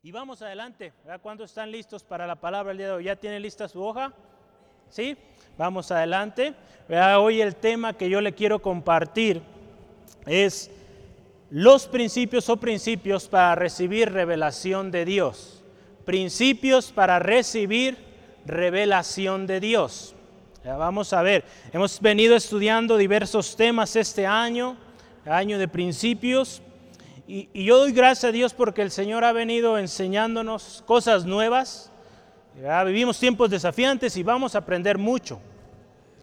Y vamos adelante. ¿Cuándo están listos para la palabra el día de hoy? ¿Ya tienen lista su hoja? ¿Sí? Vamos adelante. Hoy el tema que yo le quiero compartir es los principios o principios para recibir revelación de Dios. Principios para recibir revelación de Dios. vamos a ver, hemos venido estudiando diversos temas este año, año de principios, y, yo doy gracias a Dios porque el Señor ha venido enseñándonos cosas nuevas. vivimos tiempos desafiantes y vamos a aprender mucho.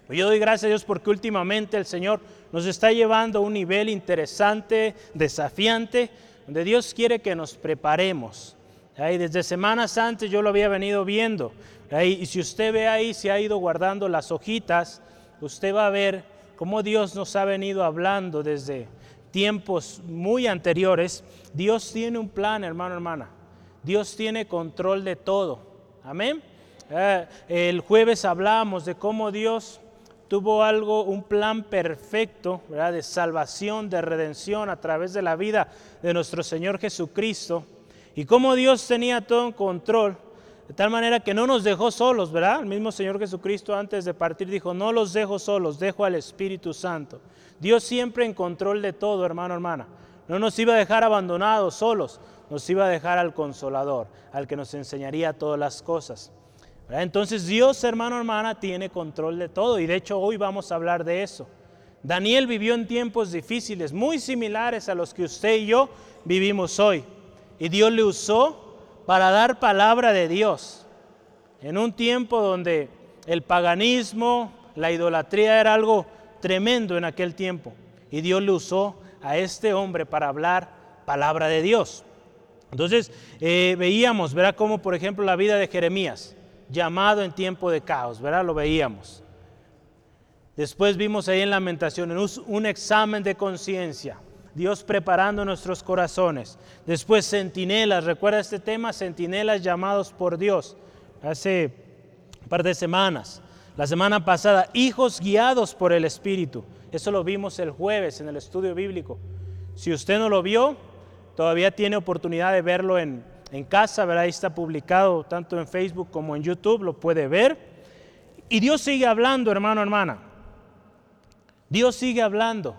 Yo doy gracias a Dios porque últimamente el Señor nos está llevando a un nivel interesante, desafiante, donde Dios quiere que nos preparemos. Ahí desde semanas antes yo lo había venido viendo. Y si usted ve ahí, se ha ido guardando las hojitas, usted va a ver cómo Dios nos ha venido hablando desde tiempos muy anteriores, Dios tiene un plan, hermano, hermana. Dios tiene control de todo. Amén. Eh, el jueves hablamos de cómo Dios tuvo algo, un plan perfecto, ¿verdad? De salvación, de redención a través de la vida de nuestro Señor Jesucristo. Y cómo Dios tenía todo en control, de tal manera que no nos dejó solos, ¿verdad? El mismo Señor Jesucristo antes de partir dijo, no los dejo solos, dejo al Espíritu Santo. Dios siempre en control de todo, hermano, hermana. No nos iba a dejar abandonados, solos, nos iba a dejar al consolador, al que nos enseñaría todas las cosas. Entonces Dios, hermano, hermana, tiene control de todo y de hecho hoy vamos a hablar de eso. Daniel vivió en tiempos difíciles, muy similares a los que usted y yo vivimos hoy. Y Dios le usó para dar palabra de Dios. En un tiempo donde el paganismo, la idolatría era algo tremendo en aquel tiempo. Y Dios le usó a este hombre para hablar palabra de Dios. Entonces eh, veíamos, ¿verdad? Como por ejemplo la vida de Jeremías, llamado en tiempo de caos, ¿verdad? Lo veíamos. Después vimos ahí en Lamentaciones un examen de conciencia, Dios preparando nuestros corazones. Después centinelas, recuerda este tema, centinelas llamados por Dios, hace un par de semanas. La semana pasada, hijos guiados por el Espíritu. Eso lo vimos el jueves en el estudio bíblico. Si usted no lo vio, todavía tiene oportunidad de verlo en, casa, ¿verdad? Ahí está publicado tanto en Facebook como en YouTube, lo puede ver. Y Dios sigue hablando, hermano, hermana. Dios sigue hablando.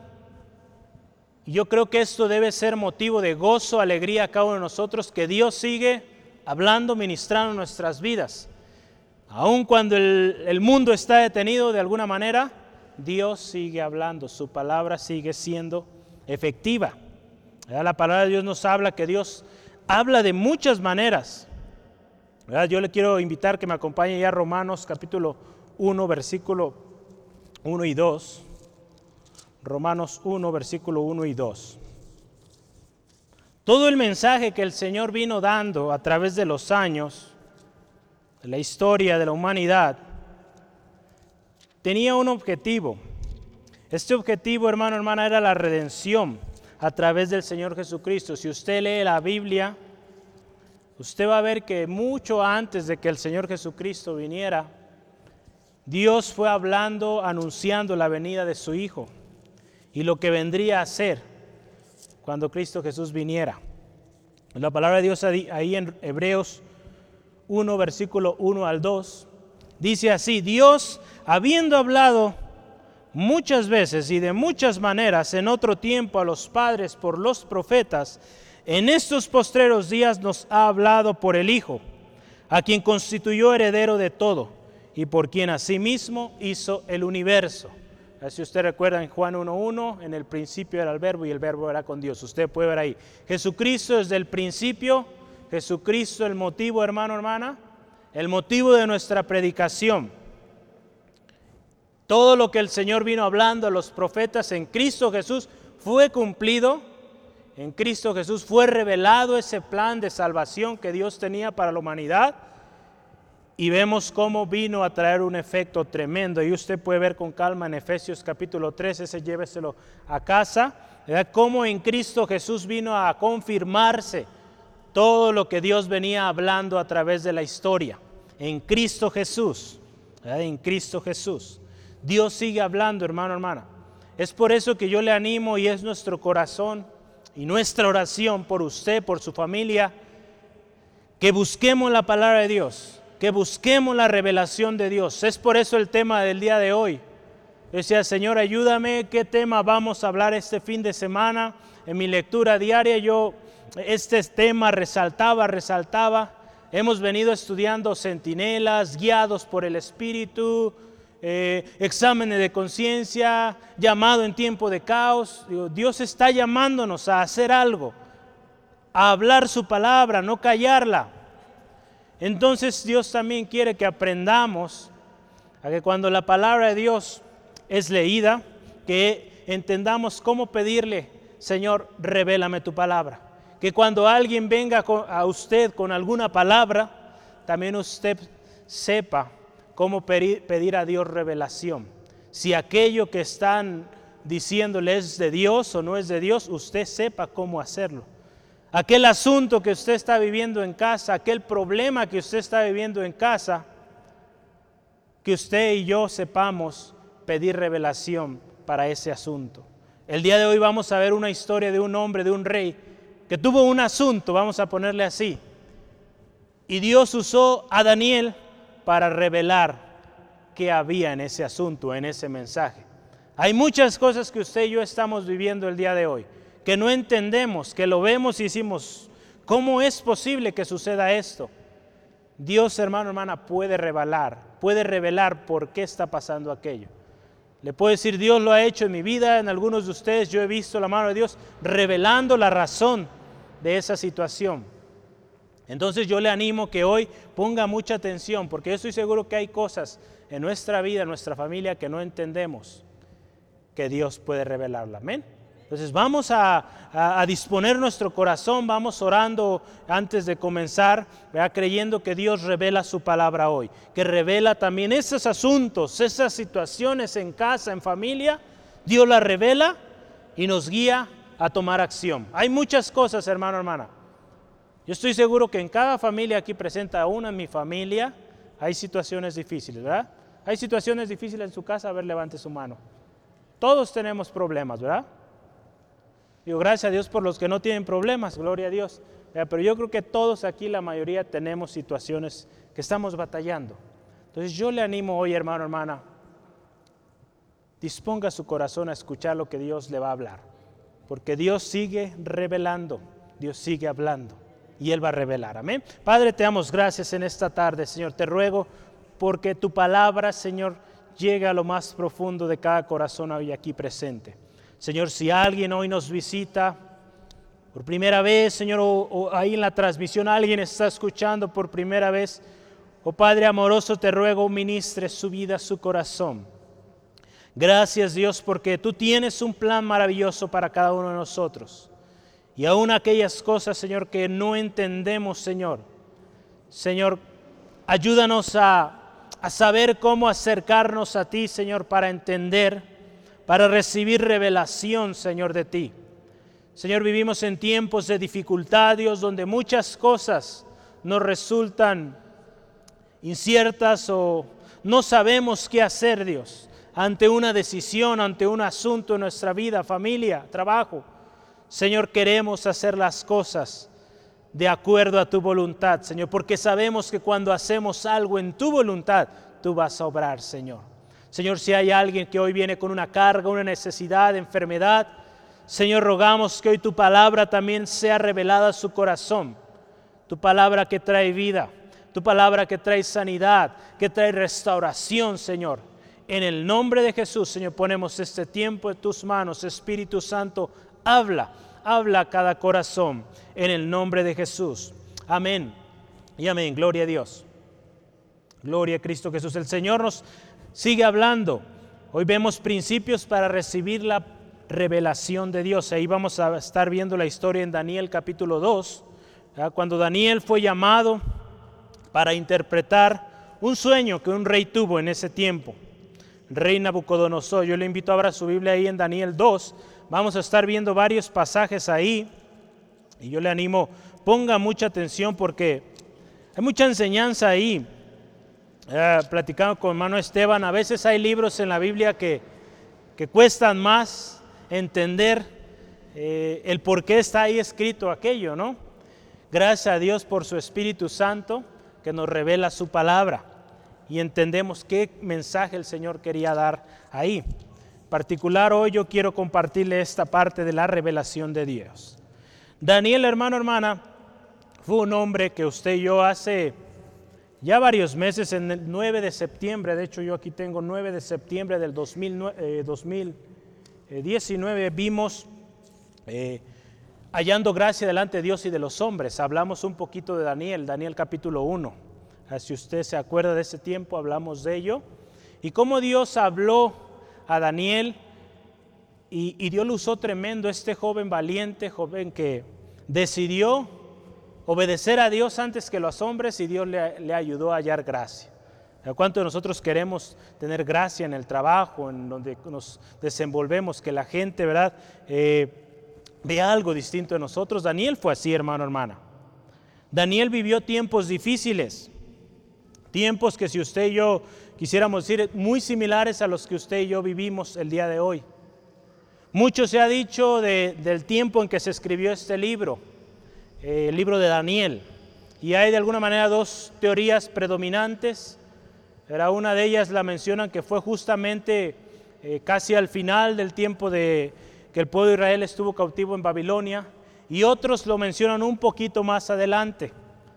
Yo creo que esto debe ser motivo de gozo, alegría a cada uno de nosotros, que Dios sigue hablando, ministrando nuestras vidas. Aun cuando el, mundo está detenido de alguna manera, Dios sigue hablando, su palabra sigue siendo efectiva. La palabra de Dios nos habla que Dios habla de muchas maneras. Yo le quiero invitar que me acompañe ya a Romanos capítulo 1, versículo 1 y 2. Romanos 1, versículo 1 y 2. Todo el mensaje que el Señor vino dando a través de los años, la historia de la humanidad, tenía un objetivo. Este objetivo, hermano, hermana, era la redención a través del Señor Jesucristo. Si usted lee la Biblia, usted va a ver que mucho antes de que el Señor Jesucristo viniera, Dios fue hablando, anunciando la venida de su Hijo y lo que vendría a ser cuando Cristo Jesús viniera. La palabra de Dios ahí en Hebreos 1, versículo 1 al 2, dice así, Dios, habiendo hablado muchas veces y de muchas maneras en otro tiempo a los padres por los profetas, en estos postreros días nos ha hablado por el Hijo, a quien constituyó heredero de todo y por quien asimismo hizo el universo. Si usted recuerda en Juan 1.1, en el principio era el verbo y el verbo era con Dios. Usted puede ver ahí. Jesucristo desde el principio Jesucristo el motivo, hermano, hermana, el motivo de nuestra predicación. Todo lo que el Señor vino hablando a los profetas en Cristo Jesús fue cumplido. En Cristo Jesús fue revelado ese plan de salvación que Dios tenía para la humanidad. Y vemos cómo vino a traer un efecto tremendo. Y usted puede ver con calma en Efesios capítulo 3, ese lléveselo a casa. Cómo en Cristo Jesús vino a confirmarse todo lo que Dios venía hablando a través de la historia, en Cristo Jesús, en Cristo Jesús. Dios sigue hablando, hermano, hermana. Es por eso que yo le animo y es nuestro corazón y nuestra oración por usted, por su familia, que busquemos la palabra de Dios, que busquemos la revelación de Dios. Es por eso el tema del día de hoy. decía, Señor, ayúdame, ¿qué tema vamos a hablar este fin de semana? En mi lectura diaria yo este tema resaltaba, resaltaba. Hemos venido estudiando centinelas, guiados por el Espíritu, eh, exámenes de conciencia, llamado en tiempo de caos. Dios está llamándonos a hacer algo, a hablar su palabra, no callarla. Entonces Dios también quiere que aprendamos a que cuando la palabra de Dios es leída, que entendamos cómo pedirle, Señor, revélame tu palabra. Que cuando alguien venga a usted con alguna palabra, también usted sepa cómo pedir a Dios revelación. Si aquello que están diciéndole es de Dios o no es de Dios, usted sepa cómo hacerlo. Aquel asunto que usted está viviendo en casa, aquel problema que usted está viviendo en casa, que usted y yo sepamos pedir revelación para ese asunto. El día de hoy vamos a ver una historia de un hombre, de un rey, que tuvo un asunto, vamos a ponerle así. Y Dios usó a Daniel para revelar qué había en ese asunto, en ese mensaje. Hay muchas cosas que usted y yo estamos viviendo el día de hoy, que no entendemos, que lo vemos y decimos, ¿cómo es posible que suceda esto? Dios, hermano, hermana, puede revelar, puede revelar por qué está pasando aquello. Le puedo decir, Dios lo ha hecho en mi vida, en algunos de ustedes yo he visto la mano de Dios revelando la razón de esa situación. Entonces yo le animo que hoy ponga mucha atención, porque yo estoy seguro que hay cosas en nuestra vida, en nuestra familia, que no entendemos, que Dios puede revelarla. Amén. Entonces vamos a, disponer nuestro corazón, vamos orando antes de comenzar, creyendo que Dios revela su palabra hoy, que revela también esos asuntos, esas situaciones en casa, en familia, Dios la revela y nos guía a tomar acción. Hay muchas cosas, hermano, hermana. Yo estoy seguro que en cada familia aquí presenta, aún en mi familia, hay situaciones difíciles, ¿verdad? Hay situaciones difíciles en su casa, a ver, levante su mano. Todos tenemos problemas, ¿verdad? Digo, gracias a Dios por los que no tienen problemas, gloria a Dios. Pero yo creo que todos aquí, la mayoría, tenemos situaciones que estamos batallando. Entonces yo le animo hoy, hermano, hermana, disponga su corazón a escuchar lo que Dios le va a hablar. Porque Dios sigue revelando, Dios sigue hablando y Él va a revelar. Amén. Padre, te damos gracias en esta tarde, Señor. Te ruego porque tu palabra, Señor, llegue a lo más profundo de cada corazón hoy aquí presente. Señor, si alguien hoy nos visita por primera vez, Señor, o, ahí en la transmisión alguien está escuchando por primera vez, oh Padre amoroso, te ruego, ministre su vida, su corazón. Gracias Dios porque tú tienes un plan maravilloso para cada uno de nosotros. Y aún aquellas cosas, Señor, que no entendemos, Señor. Señor, ayúdanos a, a saber cómo acercarnos a ti, Señor, para entender para recibir revelación, Señor, de ti. Señor, vivimos en tiempos de dificultad, Dios, donde muchas cosas nos resultan inciertas o no sabemos qué hacer, Dios, ante una decisión, ante un asunto en nuestra vida, familia, trabajo. Señor, queremos hacer las cosas de acuerdo a tu voluntad, Señor, porque sabemos que cuando hacemos algo en tu voluntad, tú vas a obrar, Señor. Señor, si hay alguien que hoy viene con una carga, una necesidad, enfermedad, Señor, rogamos que hoy tu palabra también sea revelada a su corazón. Tu palabra que trae vida, tu palabra que trae sanidad, que trae restauración, Señor. En el nombre de Jesús, Señor, ponemos este tiempo en tus manos. Espíritu Santo, habla, habla a cada corazón. En el nombre de Jesús. Amén. Y amén. Gloria a Dios. Gloria a Cristo Jesús. El Señor nos sigue hablando. Hoy vemos principios para recibir la revelación de Dios. Ahí vamos a estar viendo la historia en Daniel capítulo 2, cuando Daniel fue llamado para interpretar un sueño que un rey tuvo en ese tiempo. Rey Nabucodonosor. Yo le invito a abrir su Biblia ahí en Daniel 2. Vamos a estar viendo varios pasajes ahí. Y yo le animo, ponga mucha atención porque hay mucha enseñanza ahí eh, platicando con hermano Esteban, a veces hay libros en la Biblia que, que cuestan más entender eh, el por qué está ahí escrito aquello, ¿no? Gracias a Dios por su Espíritu Santo que nos revela su palabra y entendemos qué mensaje el Señor quería dar ahí. En particular hoy yo quiero compartirle esta parte de la revelación de Dios. Daniel, hermano, hermana, fue un hombre que usted y yo hace ya varios meses, en el 9 de septiembre, de hecho yo aquí tengo 9 de septiembre del 2019, vimos eh, hallando gracia delante de Dios y de los hombres. Hablamos un poquito de Daniel, Daniel capítulo 1. Ah, si usted se acuerda de ese tiempo, hablamos de ello. Y cómo Dios habló a Daniel y, y Dios lo usó tremendo, este joven valiente, joven que decidió obedecer a Dios antes que los hombres y Dios le, ayudó a hallar gracia. ¿Cuánto de nosotros queremos tener gracia en el trabajo, en donde nos desenvolvemos, que la gente, ¿verdad?, eh, vea algo distinto de nosotros. Daniel fue así, hermano, hermana. Daniel vivió tiempos difíciles, tiempos que si usted y yo quisiéramos decir muy similares a los que usted y yo vivimos el día de hoy. Mucho se ha dicho del tiempo en que se escribió este libro eh, el libro de Daniel. Y hay de alguna manera dos teorías predominantes. Era una de ellas la mencionan que fue justamente eh, casi al final del tiempo de que el pueblo de Israel estuvo cautivo en Babilonia. Y otros lo mencionan un poquito más adelante,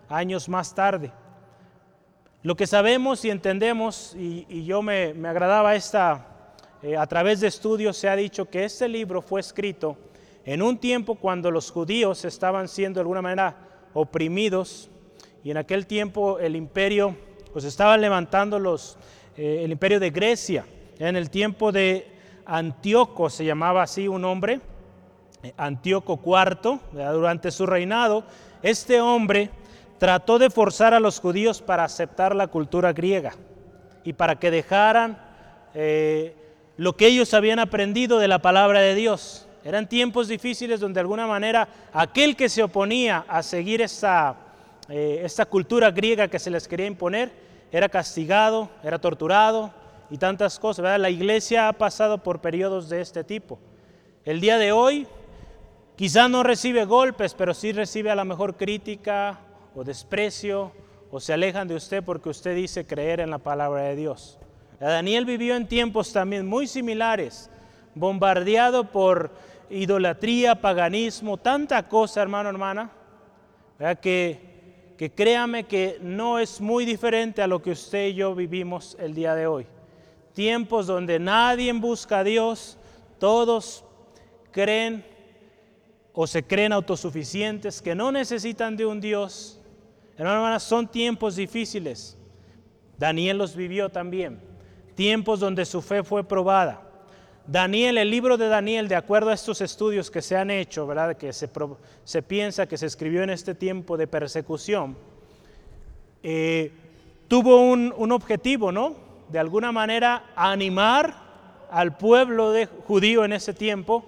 años más tarde. Lo que sabemos y entendemos, y, yo me, agradaba esta, eh, a través de estudios se ha dicho que este libro fue escrito en un tiempo cuando los judíos estaban siendo de alguna manera oprimidos y en aquel tiempo el imperio, pues estaban levantando los, eh, el imperio de Grecia. En el tiempo de Antíoco se llamaba así un hombre, eh, Antíoco IV, durante su reinado, este hombre trató de forzar a los judíos para aceptar la cultura griega y para que dejaran eh, lo que ellos habían aprendido de la palabra de Dios. Eran tiempos difíciles donde de alguna manera aquel que se oponía a seguir esta, eh, esta cultura griega que se les quería imponer era castigado, era torturado y tantas cosas. La iglesia ha pasado por periodos de este tipo. El día de hoy quizá no recibe golpes, pero sí recibe a la mejor crítica o desprecio o se alejan de usted porque usted dice creer en la palabra de Dios. Daniel vivió en tiempos también muy similares, bombardeado por idolatría, paganismo, tanta cosa, hermano, hermana, que, que créame que no es muy diferente a lo que usted y yo vivimos el día de hoy. Tiempos donde nadie busca a Dios, todos creen o se creen autosuficientes, que no necesitan de un Dios. Hermano, hermana, son tiempos difíciles. Daniel los vivió también. Tiempos donde su fe fue probada. Daniel, el libro de Daniel, de acuerdo a estos estudios que se han hecho, ¿verdad? que se, piensa que se escribió en este tiempo de persecución, eh, tuvo un, un, objetivo, ¿no? De alguna manera animar al pueblo de judío en ese tiempo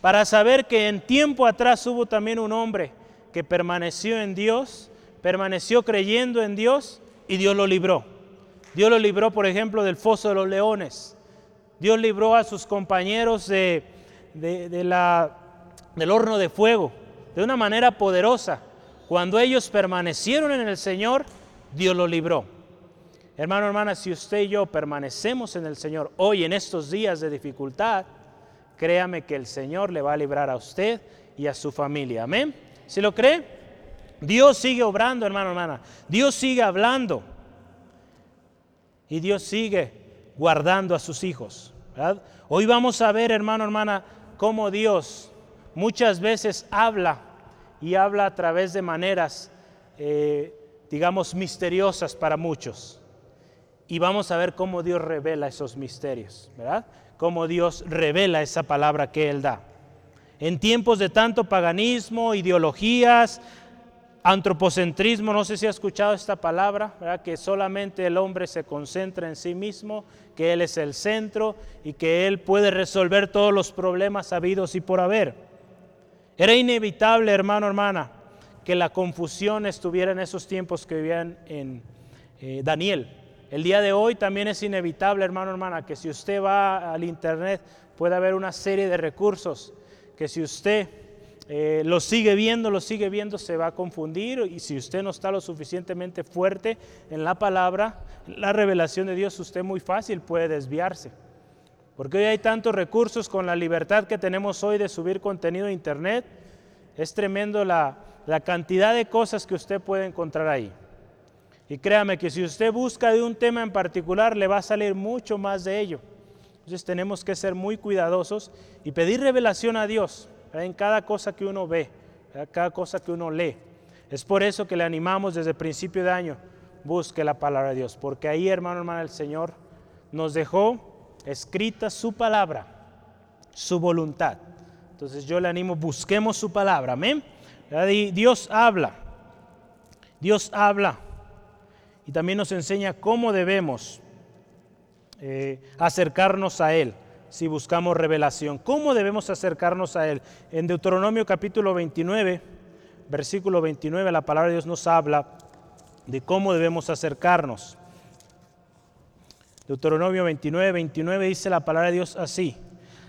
para saber que en tiempo atrás hubo también un hombre que permaneció en Dios, permaneció creyendo en Dios y Dios lo libró. Dios lo libró, por ejemplo, del foso de los leones Dios libró a sus compañeros de, la, del horno de fuego de una manera poderosa. Cuando ellos permanecieron en el Señor, Dios lo libró. Hermano, hermana, si usted y yo permanecemos en el Señor hoy en estos días de dificultad, créame que el Señor le va a librar a usted y a su familia. Amén. ¿Si lo cree? Dios sigue obrando, hermano, hermana. Dios sigue hablando. Y Dios sigue guardando a sus hijos. Hoy vamos a ver, hermano, hermana, cómo Dios muchas veces habla y habla a través de maneras, eh, digamos, misteriosas para muchos. Y vamos a ver cómo Dios revela esos misterios, ¿verdad? Cómo Dios revela esa palabra que Él da. En tiempos de tanto paganismo, ideologías, antropocentrismo, no sé si ha escuchado esta palabra, que solamente el hombre se concentra en sí mismo, que Él es el centro y que Él puede resolver todos los problemas habidos y por haber. Era inevitable, hermano, hermana, que la confusión estuviera en esos tiempos que vivían en eh, Daniel. El día de hoy también es inevitable, hermano, hermana, que si usted va al internet pueda haber una serie de recursos, que si usted eh, lo sigue viendo, lo sigue viendo, se va a confundir y si usted no está lo suficientemente fuerte en la palabra, la revelación de Dios, usted muy fácil puede desviarse. Porque hoy hay tantos recursos con la libertad que tenemos hoy de subir contenido a internet, es tremendo la, la cantidad de cosas que usted puede encontrar ahí. Y créame que si usted busca de un tema en particular, le va a salir mucho más de ello. Entonces tenemos que ser muy cuidadosos y pedir revelación a Dios en cada cosa que uno ve, en cada cosa que uno lee. Es por eso que le animamos desde el principio de año, busque la palabra de Dios, porque ahí, hermano, hermana, el Señor nos dejó escrita su palabra, su voluntad. Entonces yo le animo, busquemos su palabra, amén. Dios habla, Dios habla y también nos enseña cómo debemos eh, acercarnos a Él si buscamos revelación. ¿Cómo debemos acercarnos a Él? En Deuteronomio capítulo 29, versículo 29, la palabra de Dios nos habla de cómo debemos acercarnos. Deuteronomio 29, 29 dice la palabra de Dios así.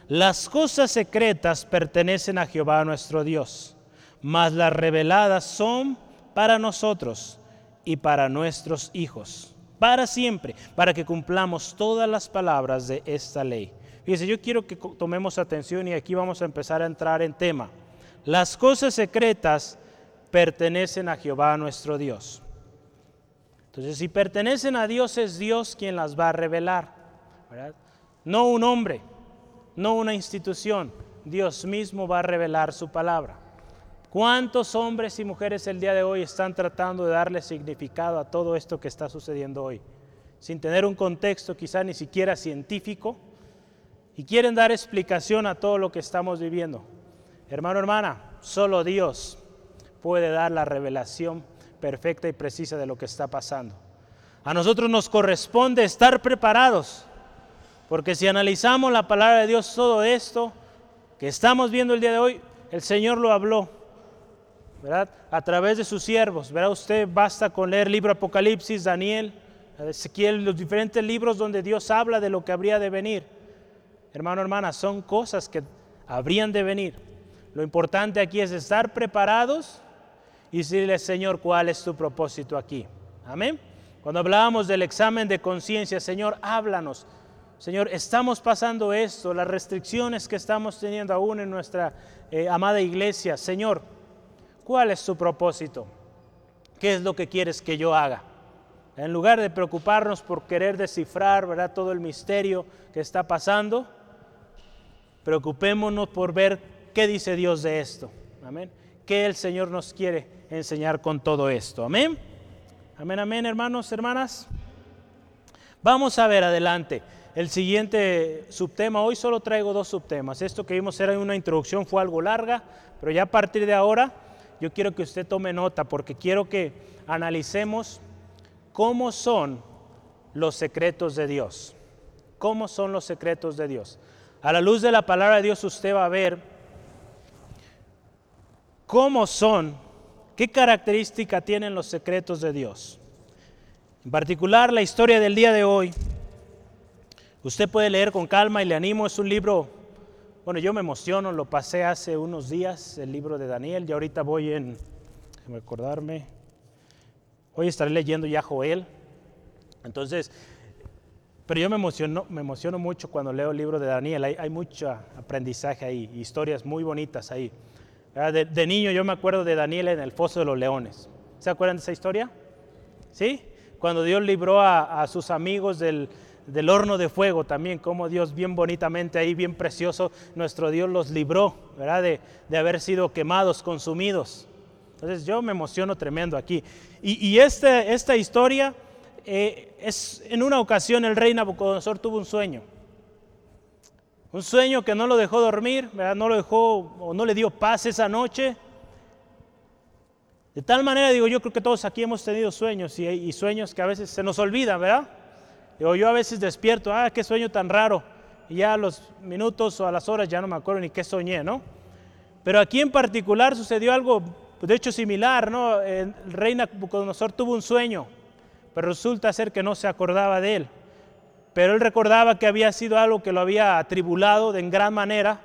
Las cosas secretas pertenecen a Jehová nuestro Dios, mas las reveladas son para nosotros y para nuestros hijos, para siempre, para que cumplamos todas las palabras de esta ley. Fíjense, yo quiero que tomemos atención y aquí vamos a empezar a entrar en tema. Las cosas secretas pertenecen a Jehová nuestro Dios. Entonces, si pertenecen a Dios, es Dios quien las va a revelar. No un hombre, no una institución. Dios mismo va a revelar su palabra. ¿Cuántos hombres y mujeres el día de hoy están tratando de darle significado a todo esto que está sucediendo hoy? Sin tener un contexto quizá ni siquiera científico, y quieren dar explicación a todo lo que estamos viviendo. Hermano, hermana, solo Dios puede dar la revelación perfecta y precisa de lo que está pasando. A nosotros nos corresponde estar preparados, porque si analizamos la palabra de Dios, todo esto que estamos viendo el día de hoy, el Señor lo habló, ¿verdad? A través de sus siervos, ¿verdad? Usted basta con leer el libro Apocalipsis, Daniel, Ezequiel, los diferentes libros donde Dios habla de lo que habría de venir. Hermano, hermana, son cosas que habrían de venir. Lo importante aquí es estar preparados y decirle, Señor, ¿cuál es tu propósito aquí? Amén. Cuando hablábamos del examen de conciencia, Señor, háblanos. Señor, estamos pasando esto, las restricciones que estamos teniendo aún en nuestra eh, amada iglesia. Señor, ¿cuál es tu propósito? ¿Qué es lo que quieres que yo haga? En lugar de preocuparnos por querer descifrar ¿verdad? todo el misterio que está pasando, Preocupémonos por ver qué dice Dios de esto. Amén. ¿Qué el Señor nos quiere enseñar con todo esto? Amén. Amén, amén, hermanos, hermanas. Vamos a ver adelante. El siguiente subtema, hoy solo traigo dos subtemas. Esto que vimos era una introducción, fue algo larga, pero ya a partir de ahora yo quiero que usted tome nota porque quiero que analicemos cómo son los secretos de Dios. ¿Cómo son los secretos de Dios? A la luz de la palabra de Dios usted va a ver cómo son, qué característica tienen los secretos de Dios. En particular, la historia del día de hoy. Usted puede leer con calma y le animo, es un libro, bueno, yo me emociono, lo pasé hace unos días, el libro de Daniel, y ahorita voy en, déjame acordarme, hoy estaré leyendo ya Joel. Entonces, pero yo me emociono, me emociono mucho cuando leo el libro de Daniel. Hay, mucho aprendizaje ahí, historias muy bonitas ahí. De, niño yo me acuerdo de Daniel en el foso de los leones. ¿Se acuerdan de esa historia? ¿Sí? Cuando Dios libró a, sus amigos del, horno de fuego también, como Dios bien bonitamente ahí, bien precioso, nuestro Dios los libró, ¿verdad? De, de haber sido quemados, consumidos. Entonces yo me emociono tremendo aquí. Y, y este, esta historia eh, es, en una ocasión el rey Nabucodonosor tuvo un sueño. Un sueño que no lo dejó dormir, no lo dejó o no le dio paz esa noche. De tal manera, digo, yo creo que todos aquí hemos tenido sueños y, sueños que a veces se nos olvidan, ¿verdad? Digo, yo a veces despierto, ah, qué sueño tan raro. Y ya a los minutos o a las horas ya no me acuerdo ni qué soñé, ¿no? Pero aquí en particular sucedió algo, de hecho, similar, ¿no? El rey Nabucodonosor tuvo un sueño pero resulta ser que no se acordaba de él. Pero él recordaba que había sido algo que lo había atribulado de en gran manera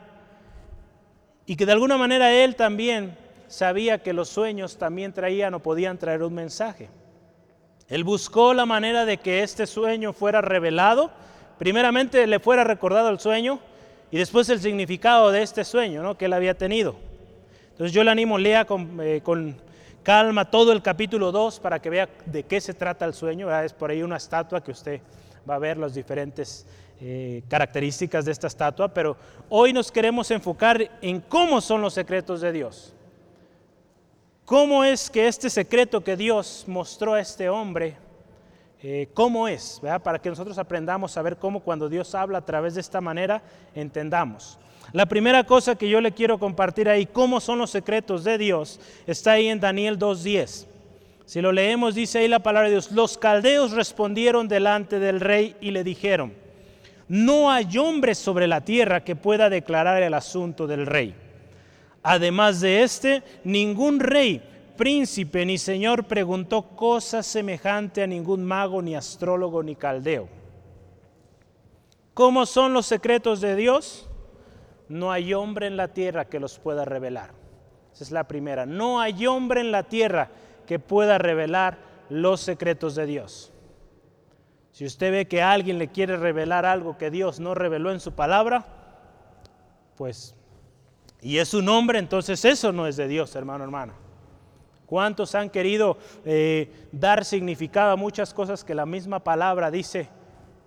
y que de alguna manera él también sabía que los sueños también traían o podían traer un mensaje. Él buscó la manera de que este sueño fuera revelado, primeramente le fuera recordado el sueño y después el significado de este sueño ¿no? que él había tenido. Entonces yo le animo, lea con, eh, con calma todo el capítulo 2 para que vea de qué se trata el sueño. Es por ahí una estatua que usted va a ver las diferentes eh, características de esta estatua, pero hoy nos queremos enfocar en cómo son los secretos de Dios. ¿Cómo es que este secreto que Dios mostró a este hombre, eh, cómo es? Para que nosotros aprendamos a ver cómo cuando Dios habla a través de esta manera, entendamos. La primera cosa que yo le quiero compartir ahí, cómo son los secretos de Dios, está ahí en Daniel 2.10. Si lo leemos, dice ahí la palabra de Dios, los caldeos respondieron delante del rey y le dijeron, no hay hombre sobre la tierra que pueda declarar el asunto del rey. Además de este, ningún rey, príncipe ni señor preguntó cosa semejante a ningún mago, ni astrólogo, ni caldeo. ¿Cómo son los secretos de Dios? No hay hombre en la tierra que los pueda revelar. Esa es la primera. No hay hombre en la tierra que pueda revelar los secretos de Dios. Si usted ve que alguien le quiere revelar algo que Dios no reveló en su palabra, pues, y es su nombre, entonces eso no es de Dios, hermano, hermana. ¿Cuántos han querido eh, dar significado a muchas cosas que la misma palabra dice,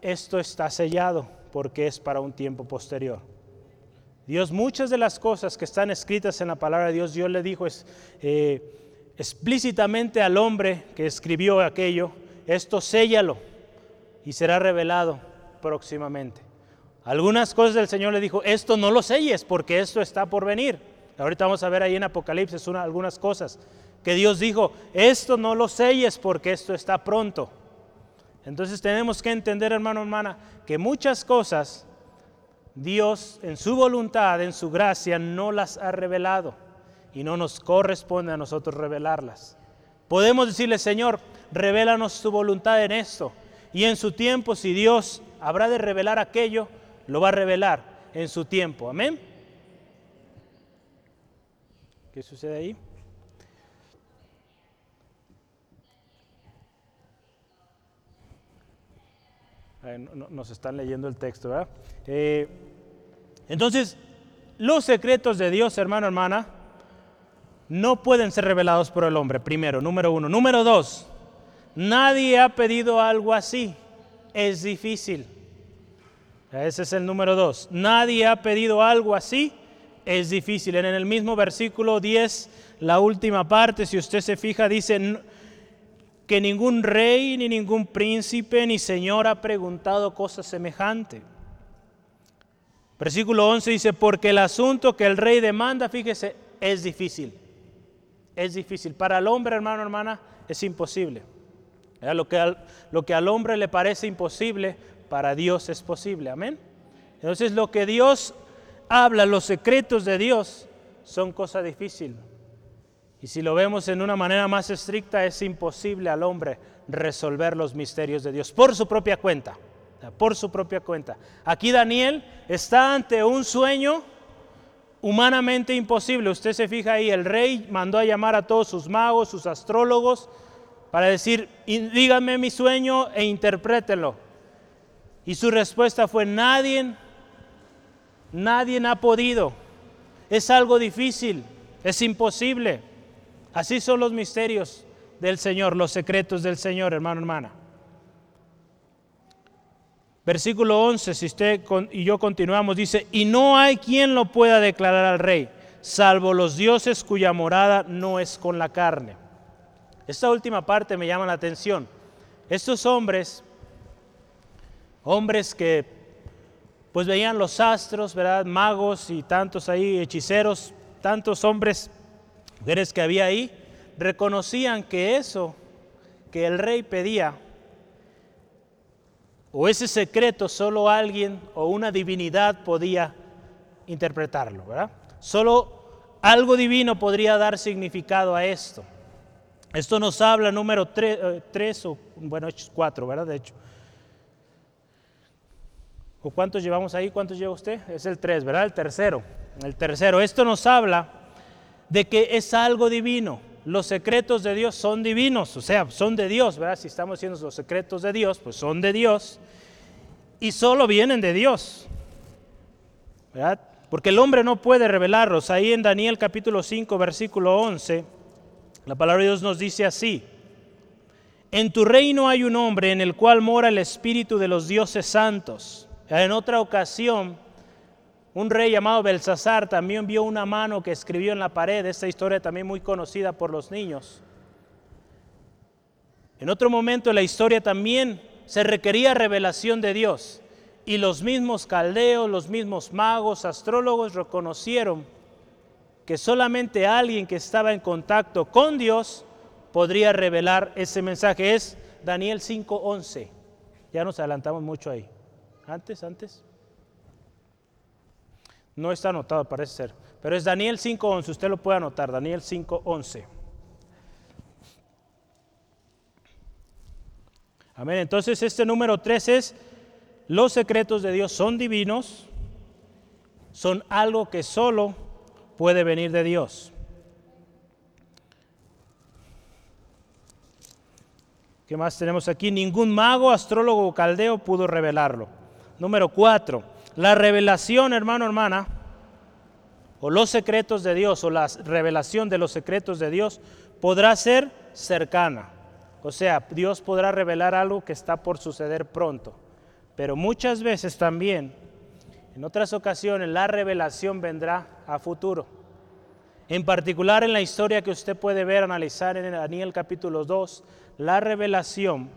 esto está sellado porque es para un tiempo posterior? Dios, muchas de las cosas que están escritas en la palabra de Dios, Dios le dijo eh, explícitamente al hombre que escribió aquello, esto séllalo y será revelado próximamente. Algunas cosas del Señor le dijo, esto no lo selles porque esto está por venir. Ahorita vamos a ver ahí en Apocalipsis algunas cosas que Dios dijo, esto no lo selles porque esto está pronto. Entonces tenemos que entender, hermano, hermana, que muchas cosas Dios en su voluntad, en su gracia, no las ha revelado y no nos corresponde a nosotros revelarlas. Podemos decirle, Señor, revélanos tu voluntad en esto y en su tiempo, si Dios habrá de revelar aquello, lo va a revelar en su tiempo. Amén. ¿Qué sucede ahí? Nos están leyendo el texto, ¿verdad? Eh, entonces, los secretos de Dios, hermano, hermana, no pueden ser revelados por el hombre, primero, número uno. Número dos, Nadie ha pedido algo así. Es difícil. Ese es el número dos. Nadie ha pedido algo así. Es difícil. En el mismo versículo 10, la última parte, si usted se fija, dice que ningún rey, ni ningún príncipe, ni señor ha preguntado cosa semejante. Versículo 11 dice, porque el asunto que el rey demanda, fíjese, es difícil. Es difícil. Para el hombre, hermano, hermana, es imposible. Lo que, al, lo que al hombre le parece imposible, para Dios es posible. Amén. Entonces lo que Dios habla, los secretos de Dios, son cosa difícil. Y si lo vemos en una manera más estricta, es imposible al hombre resolver los misterios de Dios por su propia cuenta. Por su propia cuenta. Aquí Daniel está ante un sueño humanamente imposible. Usted se fija ahí, el rey mandó a llamar a todos sus magos, sus astrólogos, para decir, dígame mi sueño e interprételo. Y su respuesta fue, nadie, nadie ha podido. Es algo difícil, es imposible. Así son los misterios del Señor, los secretos del Señor, hermano, hermana. Versículo 11, si usted y yo continuamos, dice, y no hay quien lo pueda declarar al rey, salvo los dioses cuya morada no es con la carne. Esta última parte me llama la atención. Estos hombres, hombres que pues veían los astros, ¿verdad? Magos y tantos ahí, hechiceros, tantos hombres, mujeres que había ahí, reconocían que eso que el rey pedía, o ese secreto, solo alguien o una divinidad podía interpretarlo, ¿verdad? Solo algo divino podría dar significado a esto. Esto nos habla número 3 eh, o, bueno, 4, ¿verdad? De hecho. ¿O cuántos llevamos ahí? ¿Cuántos lleva usted? Es el 3, ¿verdad? El tercero. el tercero, esto nos habla de que es algo divino. Los secretos de Dios son divinos, o sea, son de Dios, ¿verdad? Si estamos diciendo los secretos de Dios, pues son de Dios y solo vienen de Dios, ¿verdad? Porque el hombre no puede revelarlos. Ahí en Daniel capítulo 5, versículo 11, la palabra de Dios nos dice así. En tu reino hay un hombre en el cual mora el espíritu de los dioses santos. En otra ocasión, un rey llamado Belsasar también vio una mano que escribió en la pared, esta historia también muy conocida por los niños. En otro momento en la historia también se requería revelación de Dios y los mismos caldeos, los mismos magos, astrólogos reconocieron que solamente alguien que estaba en contacto con Dios podría revelar ese mensaje. Es Daniel 5.11. Ya nos adelantamos mucho ahí. Antes, antes. No está anotado, parece ser. Pero es Daniel 5.11. Usted lo puede anotar. Daniel 5.11. Amén. Entonces este número 3 es, los secretos de Dios son divinos, son algo que solo puede venir de Dios. ¿Qué más tenemos aquí? Ningún mago, astrólogo o caldeo pudo revelarlo. Número cuatro, la revelación, hermano, hermana, o los secretos de Dios, o la revelación de los secretos de Dios, podrá ser cercana. O sea, Dios podrá revelar algo que está por suceder pronto. Pero muchas veces también, en otras ocasiones, la revelación vendrá a futuro. En particular en la historia que usted puede ver, analizar en Daniel capítulo 2, la revelación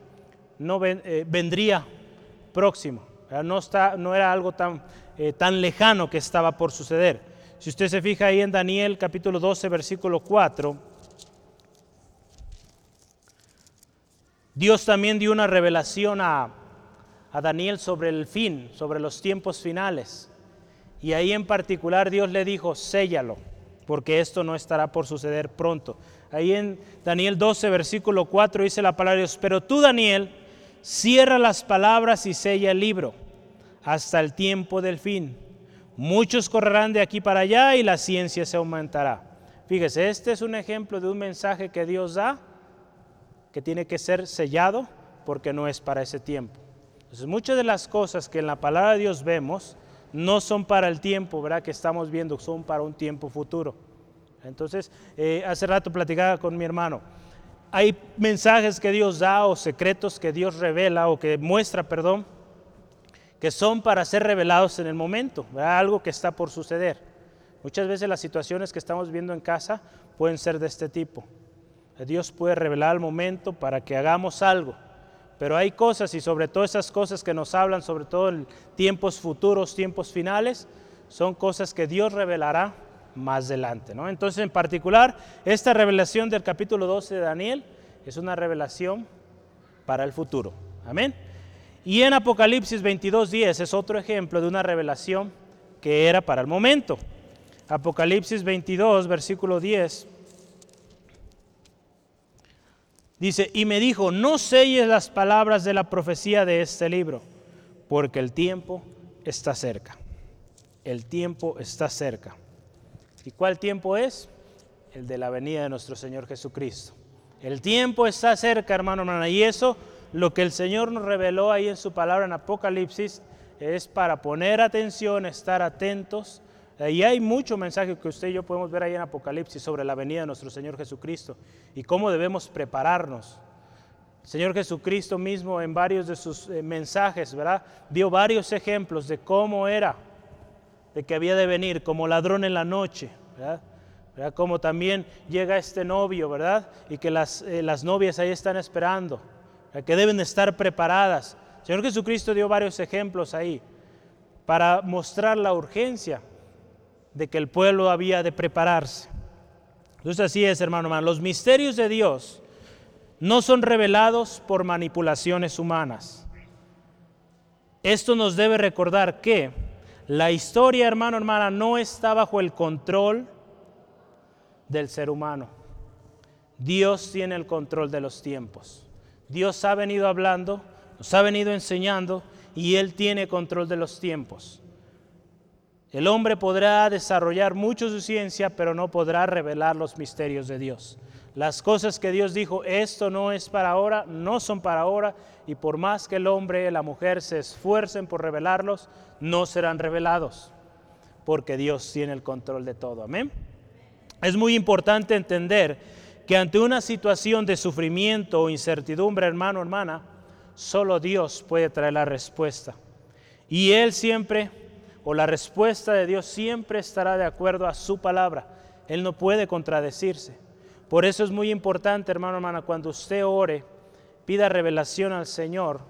no eh, vendría próximo, no, está, no era algo tan, eh, tan lejano que estaba por suceder. Si usted se fija ahí en Daniel capítulo 12, versículo 4, Dios también dio una revelación a, a Daniel sobre el fin, sobre los tiempos finales. Y ahí en particular Dios le dijo, séllalo, porque esto no estará por suceder pronto. Ahí en Daniel 12, versículo 4 dice la palabra de Dios, pero tú Daniel, cierra las palabras y sella el libro hasta el tiempo del fin. Muchos correrán de aquí para allá y la ciencia se aumentará. Fíjese, este es un ejemplo de un mensaje que Dios da que tiene que ser sellado porque no es para ese tiempo. Entonces, muchas de las cosas que en la palabra de Dios vemos no son para el tiempo, ¿verdad? Que estamos viendo, son para un tiempo futuro. Entonces, eh, hace rato platicaba con mi hermano. Hay mensajes que Dios da o secretos que Dios revela o que muestra, perdón, que son para ser revelados en el momento, algo que está por suceder. Muchas veces las situaciones que estamos viendo en casa pueden ser de este tipo. Dios puede revelar el momento para que hagamos algo. Pero hay cosas y sobre todo esas cosas que nos hablan, sobre todo en tiempos futuros, tiempos finales, son cosas que Dios revelará más adelante. ¿no? Entonces, en particular, esta revelación del capítulo 12 de Daniel es una revelación para el futuro. Amén. Y en Apocalipsis 22.10 es otro ejemplo de una revelación que era para el momento. Apocalipsis 22, versículo 10. Dice, y me dijo, no selles las palabras de la profecía de este libro, porque el tiempo está cerca. El tiempo está cerca. ¿Y cuál tiempo es? El de la venida de nuestro Señor Jesucristo. El tiempo está cerca, hermano, hermana. Y eso, lo que el Señor nos reveló ahí en su palabra en Apocalipsis, es para poner atención, estar atentos. Y hay mucho mensaje que usted y yo podemos ver ahí en Apocalipsis sobre la venida de nuestro Señor Jesucristo y cómo debemos prepararnos. El Señor Jesucristo mismo en varios de sus eh, mensajes, ¿verdad? Dio varios ejemplos de cómo era de que había de venir como ladrón en la noche, ¿verdad? Como también llega este novio, ¿verdad? Y que las, eh, las novias ahí están esperando, que deben estar preparadas. Señor Jesucristo dio varios ejemplos ahí para mostrar la urgencia de que el pueblo había de prepararse. Entonces así es, hermano, hermano. Los misterios de Dios no son revelados por manipulaciones humanas. Esto nos debe recordar que la historia, hermano, hermana, no está bajo el control del ser humano. Dios tiene el control de los tiempos. Dios ha venido hablando, nos ha venido enseñando y Él tiene control de los tiempos. El hombre podrá desarrollar mucho su ciencia, pero no podrá revelar los misterios de Dios. Las cosas que Dios dijo, esto no es para ahora, no son para ahora, y por más que el hombre y la mujer se esfuercen por revelarlos, no serán revelados, porque Dios tiene el control de todo. Amén. Es muy importante entender que ante una situación de sufrimiento o incertidumbre, hermano, hermana, solo Dios puede traer la respuesta. Y Él siempre, o la respuesta de Dios siempre estará de acuerdo a su palabra. Él no puede contradecirse. Por eso es muy importante, hermano, hermana, cuando usted ore, pida revelación al Señor.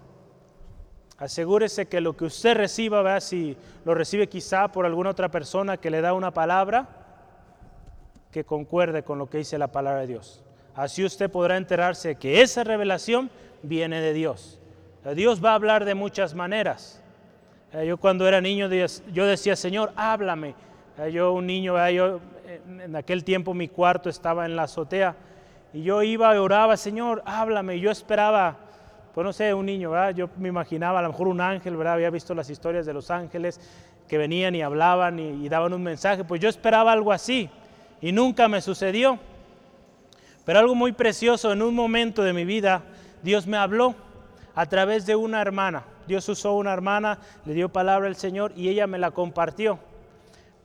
Asegúrese que lo que usted reciba, vea si lo recibe quizá por alguna otra persona que le da una palabra, que concuerde con lo que dice la palabra de Dios. Así usted podrá enterarse que esa revelación viene de Dios. Dios va a hablar de muchas maneras. Yo cuando era niño yo decía, Señor, háblame. Yo un niño, yo, en aquel tiempo mi cuarto estaba en la azotea y yo iba y oraba, Señor, háblame. Y yo esperaba, pues no sé, un niño, ¿verdad? yo me imaginaba a lo mejor un ángel, ¿verdad? había visto las historias de los ángeles que venían y hablaban y daban un mensaje, pues yo esperaba algo así y nunca me sucedió. Pero algo muy precioso, en un momento de mi vida, Dios me habló a través de una hermana. Dios usó una hermana, le dio palabra al Señor y ella me la compartió.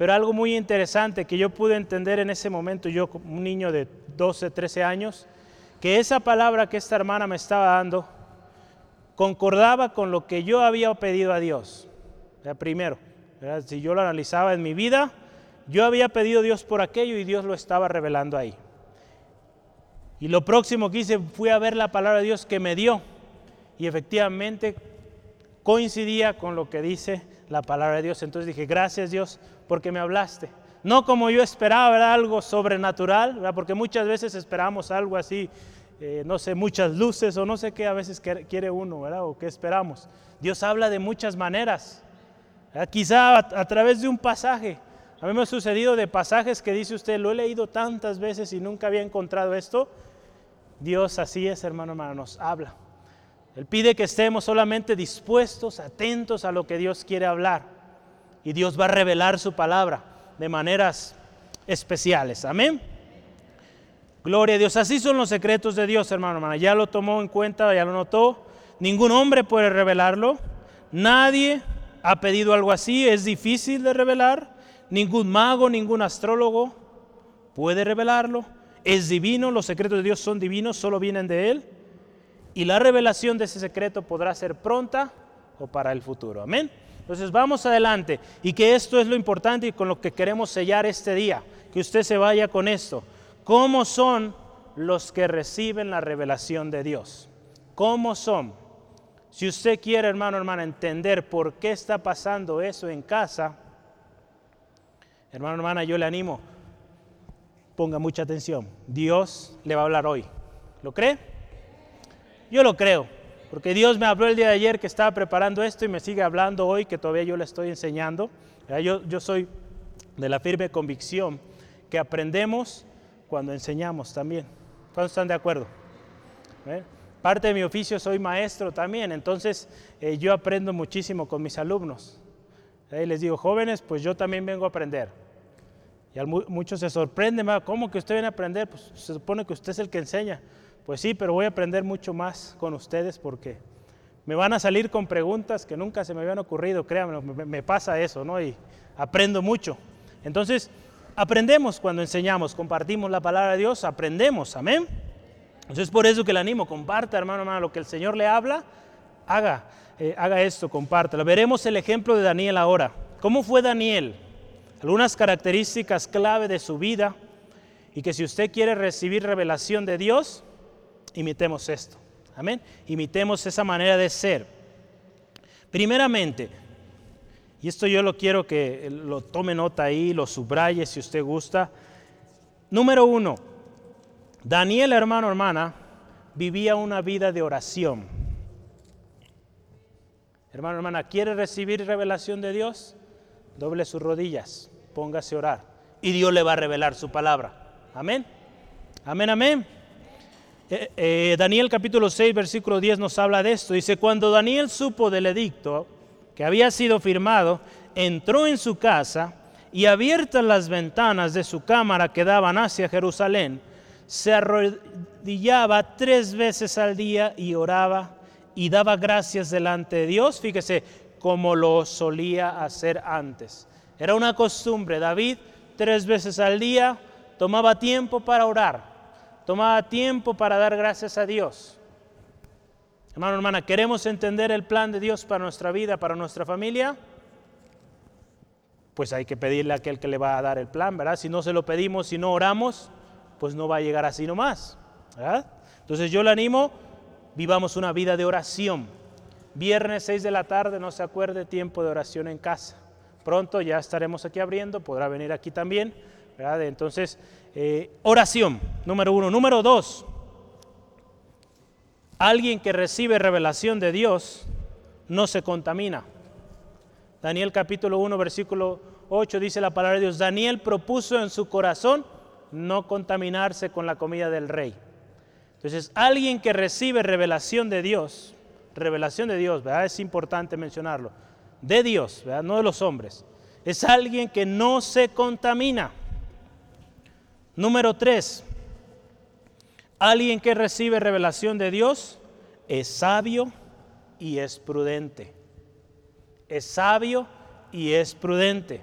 Pero algo muy interesante que yo pude entender en ese momento, yo un niño de 12, 13 años, que esa palabra que esta hermana me estaba dando concordaba con lo que yo había pedido a Dios. primero, si yo lo analizaba en mi vida, yo había pedido a Dios por aquello y Dios lo estaba revelando ahí. Y lo próximo que hice fue a ver la palabra de Dios que me dio. Y efectivamente coincidía con lo que dice la palabra de Dios. Entonces dije, gracias Dios porque me hablaste. No como yo esperaba, era algo sobrenatural, porque muchas veces esperamos algo así, eh, no sé, muchas luces o no sé qué a veces quiere uno, ¿verdad? O qué esperamos. Dios habla de muchas maneras. Quizá a través de un pasaje, a mí me ha sucedido de pasajes que dice usted, lo he leído tantas veces y nunca había encontrado esto. Dios así es, hermano, hermano, nos habla. Él pide que estemos solamente dispuestos, atentos a lo que Dios quiere hablar. Y Dios va a revelar su palabra de maneras especiales. Amén. Gloria a Dios. Así son los secretos de Dios, hermano, hermana. Ya lo tomó en cuenta, ya lo notó. Ningún hombre puede revelarlo. Nadie ha pedido algo así. Es difícil de revelar. Ningún mago, ningún astrólogo puede revelarlo. Es divino, los secretos de Dios son divinos, solo vienen de Él. Y la revelación de ese secreto podrá ser pronta o para el futuro. Amén. Entonces vamos adelante. Y que esto es lo importante y con lo que queremos sellar este día. Que usted se vaya con esto. ¿Cómo son los que reciben la revelación de Dios? ¿Cómo son? Si usted quiere, hermano, hermana, entender por qué está pasando eso en casa, Hermano, hermana, yo le animo, ponga mucha atención. Dios le va a hablar hoy. ¿Lo cree? Yo lo creo, porque Dios me habló el día de ayer que estaba preparando esto y me sigue hablando hoy que todavía yo le estoy enseñando. Yo, yo soy de la firme convicción que aprendemos cuando enseñamos también. ¿Cuántos están de acuerdo? ¿Eh? Parte de mi oficio soy maestro también, entonces eh, yo aprendo muchísimo con mis alumnos. Ahí les digo, jóvenes, pues yo también vengo a aprender. Y muchos se sorprenden, ¿cómo que usted viene a aprender? Pues se supone que usted es el que enseña. Pues sí, pero voy a aprender mucho más con ustedes porque me van a salir con preguntas que nunca se me habían ocurrido, créanme, me, pasa eso, ¿no? Y aprendo mucho. Entonces, aprendemos cuando enseñamos, compartimos la palabra de Dios, aprendemos, amén. Entonces, por eso que le animo, comparta, hermano, hermano, lo que el Señor le habla, haga, eh, haga esto, compártelo. Veremos el ejemplo de Daniel ahora. ¿Cómo fue Daniel? algunas características clave de su vida y que si usted quiere recibir revelación de Dios, imitemos esto. Amén. Imitemos esa manera de ser. Primeramente, y esto yo lo quiero que lo tome nota ahí, lo subraye si usted gusta. Número uno, Daniel, hermano, hermana, vivía una vida de oración. Hermano, hermana, ¿quiere recibir revelación de Dios? Doble sus rodillas póngase a orar y Dios le va a revelar su palabra. Amén. Amén, amén. Eh, eh, Daniel capítulo 6, versículo 10 nos habla de esto. Dice, cuando Daniel supo del edicto que había sido firmado, entró en su casa y abiertas las ventanas de su cámara que daban hacia Jerusalén, se arrodillaba tres veces al día y oraba y daba gracias delante de Dios, fíjese, como lo solía hacer antes. Era una costumbre, David tres veces al día tomaba tiempo para orar, tomaba tiempo para dar gracias a Dios. Hermano, hermana, ¿queremos entender el plan de Dios para nuestra vida, para nuestra familia? Pues hay que pedirle a aquel que le va a dar el plan, ¿verdad? Si no se lo pedimos, si no oramos, pues no va a llegar así nomás, ¿verdad? Entonces yo le animo, vivamos una vida de oración. Viernes 6 de la tarde, no se acuerde, tiempo de oración en casa. Pronto ya estaremos aquí abriendo, podrá venir aquí también, ¿verdad? Entonces, eh, oración, número uno. Número dos, Alguien que recibe revelación de Dios no se contamina. Daniel capítulo 1, versículo 8 dice la palabra de Dios, Daniel propuso en su corazón no contaminarse con la comida del rey. Entonces, alguien que recibe revelación de Dios, revelación de Dios, ¿verdad? Es importante mencionarlo, de Dios, ¿verdad? No de los hombres. Es alguien que no se contamina. Número 3, Alguien que recibe revelación de Dios es sabio y es prudente. Es sabio y es prudente.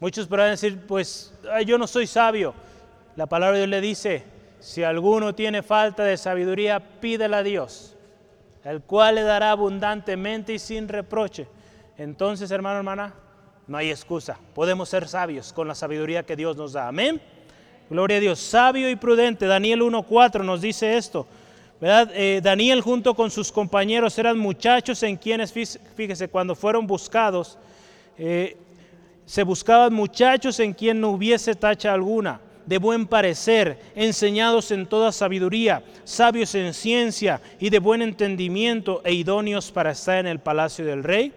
Muchos podrán decir, pues yo no soy sabio. La palabra de Dios le dice, si alguno tiene falta de sabiduría, pídela a Dios, el cual le dará abundantemente y sin reproche. Entonces, hermano, hermana, no hay excusa. Podemos ser sabios con la sabiduría que Dios nos da. Amén. Gloria a Dios, sabio y prudente. Daniel 1.4 nos dice esto. ¿verdad? Eh, Daniel junto con sus compañeros eran muchachos en quienes, fíjese, cuando fueron buscados, eh, se buscaban muchachos en quien no hubiese tacha alguna, de buen parecer, enseñados en toda sabiduría, sabios en ciencia y de buen entendimiento e idóneos para estar en el palacio del rey,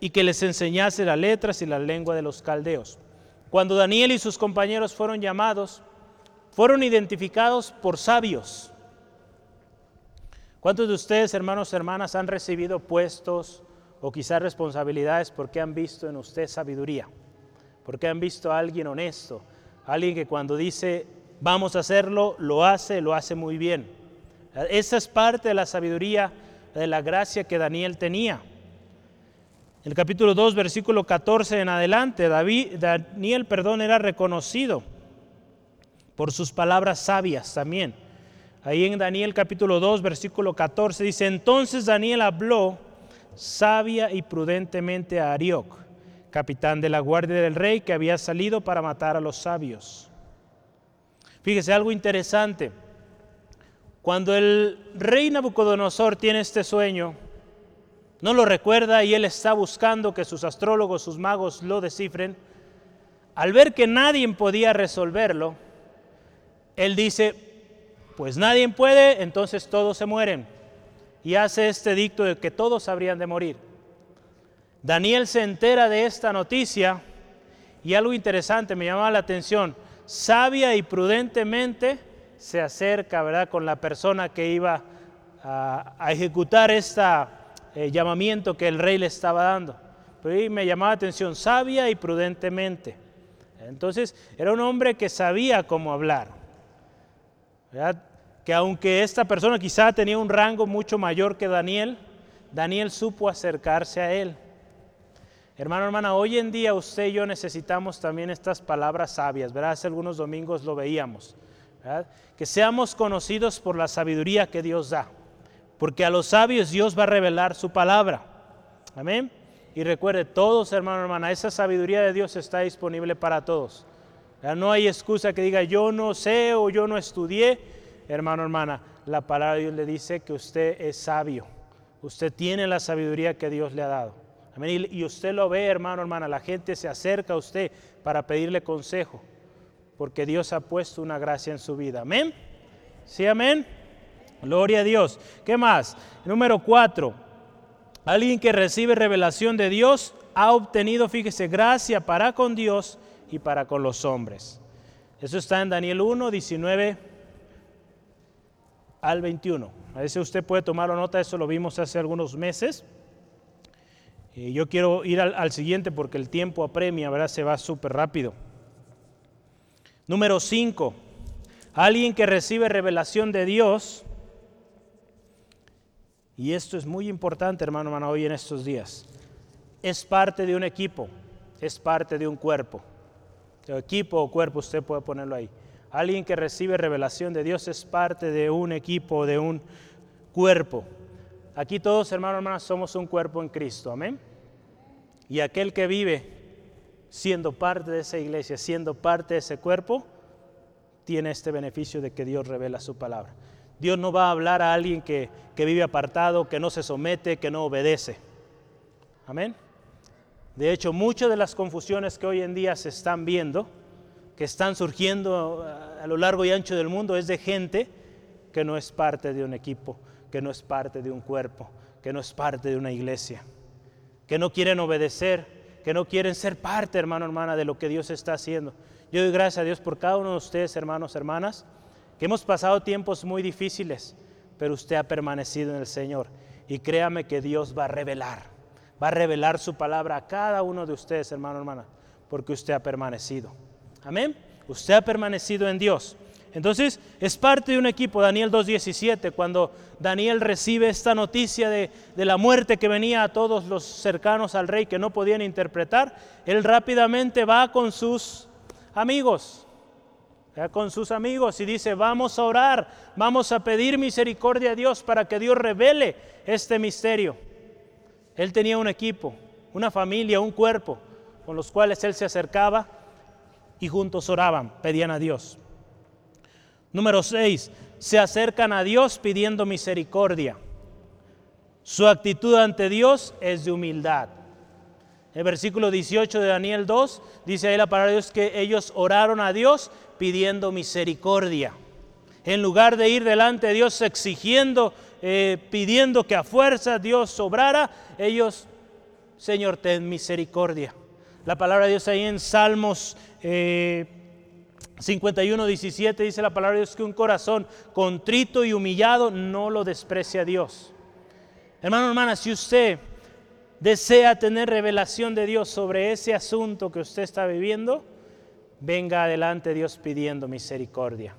y que les enseñase las letras y la lengua de los caldeos. Cuando Daniel y sus compañeros fueron llamados, fueron identificados por sabios. ¿Cuántos de ustedes, hermanos, hermanas, han recibido puestos o quizás responsabilidades porque han visto en usted sabiduría? Porque han visto a alguien honesto, alguien que cuando dice vamos a hacerlo, lo hace, lo hace muy bien. Esa es parte de la sabiduría, de la gracia que Daniel tenía. El capítulo 2, versículo 14 en adelante, David, Daniel, perdón, era reconocido por sus palabras sabias también. Ahí en Daniel capítulo 2, versículo 14 dice, entonces Daniel habló sabia y prudentemente a Arioc, capitán de la guardia del rey que había salido para matar a los sabios. Fíjese algo interesante. Cuando el rey Nabucodonosor tiene este sueño, no lo recuerda y él está buscando que sus astrólogos, sus magos lo descifren. Al ver que nadie podía resolverlo, él dice, pues nadie puede, entonces todos se mueren. Y hace este dicto de que todos habrían de morir. Daniel se entera de esta noticia y algo interesante me llama la atención. Sabia y prudentemente se acerca, ¿verdad?, con la persona que iba a, ejecutar este llamamiento que el rey le estaba dando. Pero ahí me llamaba la atención, sabia y prudentemente. Entonces, era un hombre que sabía cómo hablar. Que aunque esta persona quizá tenía un rango mucho mayor que Daniel, Daniel supo acercarse a él. Hermano, hermana, hoy en día usted y yo necesitamos también estas palabras sabias, ¿verdad? Hace algunos domingos lo veíamos. Que seamos conocidos por la sabiduría que Dios da. Porque a los sabios Dios va a revelar su palabra. Amén. Y recuerde, todos, hermano, hermana, esa sabiduría de Dios está disponible para todos. No hay excusa que diga yo no sé o yo no estudié. Hermano, hermana, la palabra de Dios le dice que usted es sabio. Usted tiene la sabiduría que Dios le ha dado. Amén. Y usted lo ve, hermano, hermana. La gente se acerca a usted para pedirle consejo. Porque Dios ha puesto una gracia en su vida. Amén. Sí, amén. Gloria a Dios. ¿Qué más? Número cuatro. Alguien que recibe revelación de Dios ha obtenido, fíjese, gracia para con Dios y para con los hombres. Eso está en Daniel 1, 19 al 21. A veces usted puede tomar nota, eso lo vimos hace algunos meses. Y yo quiero ir al, al siguiente porque el tiempo apremia, ¿verdad? Se va súper rápido. Número 5. Alguien que recibe revelación de Dios, y esto es muy importante, hermano, hermano, hoy en estos días, es parte de un equipo, es parte de un cuerpo. Equipo o cuerpo, usted puede ponerlo ahí. Alguien que recibe revelación de Dios es parte de un equipo, de un cuerpo. Aquí todos, hermanos, hermanas, somos un cuerpo en Cristo, amén. Y aquel que vive siendo parte de esa iglesia, siendo parte de ese cuerpo, tiene este beneficio de que Dios revela su palabra. Dios no va a hablar a alguien que, vive apartado, que no se somete, que no obedece. Amén. De hecho, muchas de las confusiones que hoy en día se están viendo, que están surgiendo a lo largo y ancho del mundo, es de gente que no es parte de un equipo, que no es parte de un cuerpo, que no es parte de una iglesia, que no quieren obedecer, que no quieren ser parte, hermano, hermana, de lo que Dios está haciendo. Yo doy gracias a Dios por cada uno de ustedes, hermanos, hermanas, que hemos pasado tiempos muy difíciles, pero usted ha permanecido en el Señor. Y créame que Dios va a revelar, va a revelar su palabra a cada uno de ustedes, hermano, hermana, porque usted ha permanecido. Amén. Usted ha permanecido en Dios. Entonces, es parte de un equipo, Daniel 2.17, cuando Daniel recibe esta noticia de, de, la muerte que venía a todos los cercanos al rey que no podían interpretar, él rápidamente va con sus amigos, con sus amigos y dice, vamos a orar, vamos a pedir misericordia a Dios para que Dios revele este misterio. Él tenía un equipo, una familia, un cuerpo con los cuales él se acercaba y juntos oraban, pedían a Dios. Número 6, se acercan a Dios pidiendo misericordia. Su actitud ante Dios es de humildad. El versículo 18 de Daniel 2 dice ahí la palabra de Dios que ellos oraron a Dios pidiendo misericordia. En lugar de ir delante de Dios exigiendo, eh, pidiendo que a fuerza Dios sobrara, ellos, Señor, ten misericordia. La palabra de Dios ahí en Salmos 51, eh, 17 dice la palabra de Dios que un corazón contrito y humillado no lo desprecia Dios. Hermano, hermana, si usted desea tener revelación de Dios sobre ese asunto que usted está viviendo, venga adelante Dios pidiendo misericordia.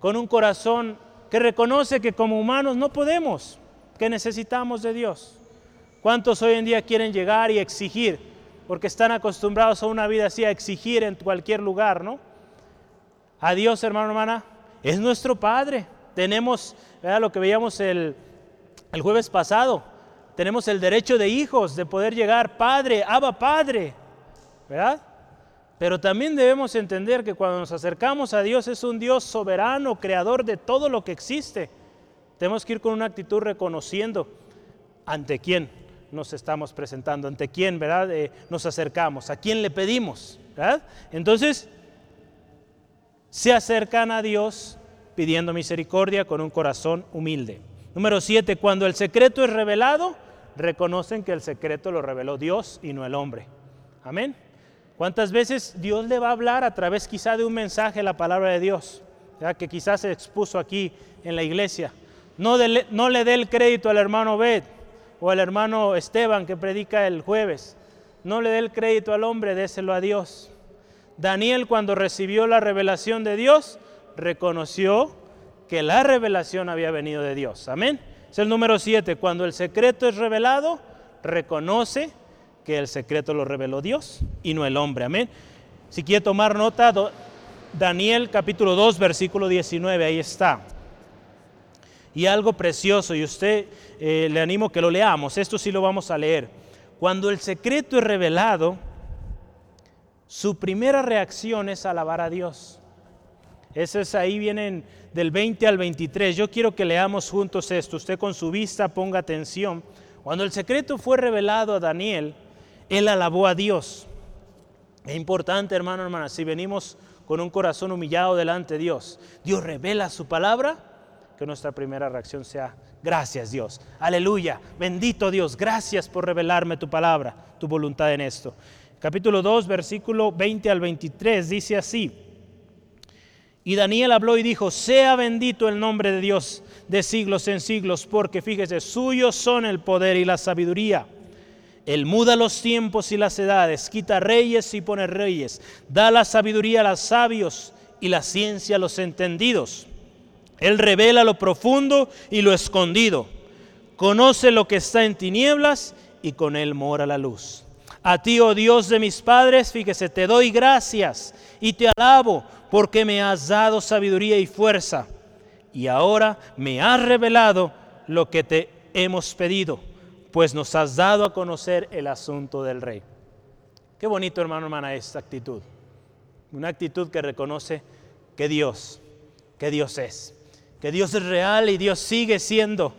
Con un corazón que reconoce que como humanos no podemos, que necesitamos de Dios. ¿Cuántos hoy en día quieren llegar y exigir? Porque están acostumbrados a una vida así, a exigir en cualquier lugar, ¿no? A Dios, hermano, hermana, es nuestro Padre. Tenemos, lo que veíamos el, el jueves pasado, tenemos el derecho de hijos, de poder llegar, Padre, Abba Padre, ¿verdad? Pero también debemos entender que cuando nos acercamos a Dios es un Dios soberano, creador de todo lo que existe. Tenemos que ir con una actitud reconociendo ante quién nos estamos presentando, ante quién, ¿verdad? Eh, nos acercamos, a quién le pedimos, ¿verdad? Entonces, se acercan a Dios pidiendo misericordia con un corazón humilde. Número siete, cuando el secreto es revelado, reconocen que el secreto lo reveló Dios y no el hombre. Amén. ¿Cuántas veces Dios le va a hablar a través quizá de un mensaje, la palabra de Dios, que quizás se expuso aquí en la iglesia? No, no le dé el crédito al hermano Bet o al hermano Esteban que predica el jueves. No le dé el crédito al hombre, déselo a Dios. Daniel cuando recibió la revelación de Dios, reconoció que la revelación había venido de Dios. Amén. Es el número 7. Cuando el secreto es revelado, reconoce que el secreto lo reveló Dios y no el hombre. Amén. Si quiere tomar nota, Daniel capítulo 2, versículo 19, ahí está. Y algo precioso, y usted eh, le animo que lo leamos, esto sí lo vamos a leer. Cuando el secreto es revelado, su primera reacción es alabar a Dios. Eso es ahí vienen del 20 al 23. Yo quiero que leamos juntos esto. Usted con su vista ponga atención. Cuando el secreto fue revelado a Daniel, él alabó a Dios. Es importante, hermano, hermana, si venimos con un corazón humillado delante de Dios, Dios revela su palabra, que nuestra primera reacción sea, gracias Dios, aleluya, bendito Dios, gracias por revelarme tu palabra, tu voluntad en esto. Capítulo 2, versículo 20 al 23 dice así, y Daniel habló y dijo, sea bendito el nombre de Dios de siglos en siglos, porque fíjese, suyos son el poder y la sabiduría. Él muda los tiempos y las edades, quita reyes y pone reyes, da la sabiduría a los sabios y la ciencia a los entendidos. Él revela lo profundo y lo escondido. Conoce lo que está en tinieblas y con él mora la luz. A ti, oh Dios de mis padres, fíjese, te doy gracias y te alabo porque me has dado sabiduría y fuerza. Y ahora me has revelado lo que te hemos pedido pues nos has dado a conocer el asunto del rey. Qué bonito, hermano, hermana, esta actitud. Una actitud que reconoce que Dios, que Dios es, que Dios es real y Dios sigue siendo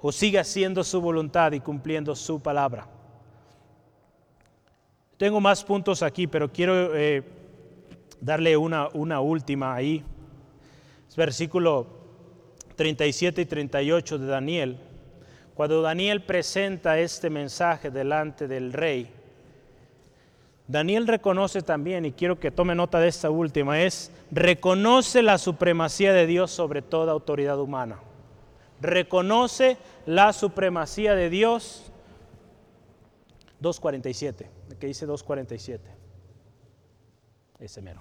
o sigue haciendo su voluntad y cumpliendo su palabra. Tengo más puntos aquí, pero quiero eh, darle una, una última ahí. Es versículo 37 y 38 de Daniel. Cuando Daniel presenta este mensaje delante del rey, Daniel reconoce también, y quiero que tome nota de esta última, es reconoce la supremacía de Dios sobre toda autoridad humana. Reconoce la supremacía de Dios. 2.47, que dice 2.47. Ese mero.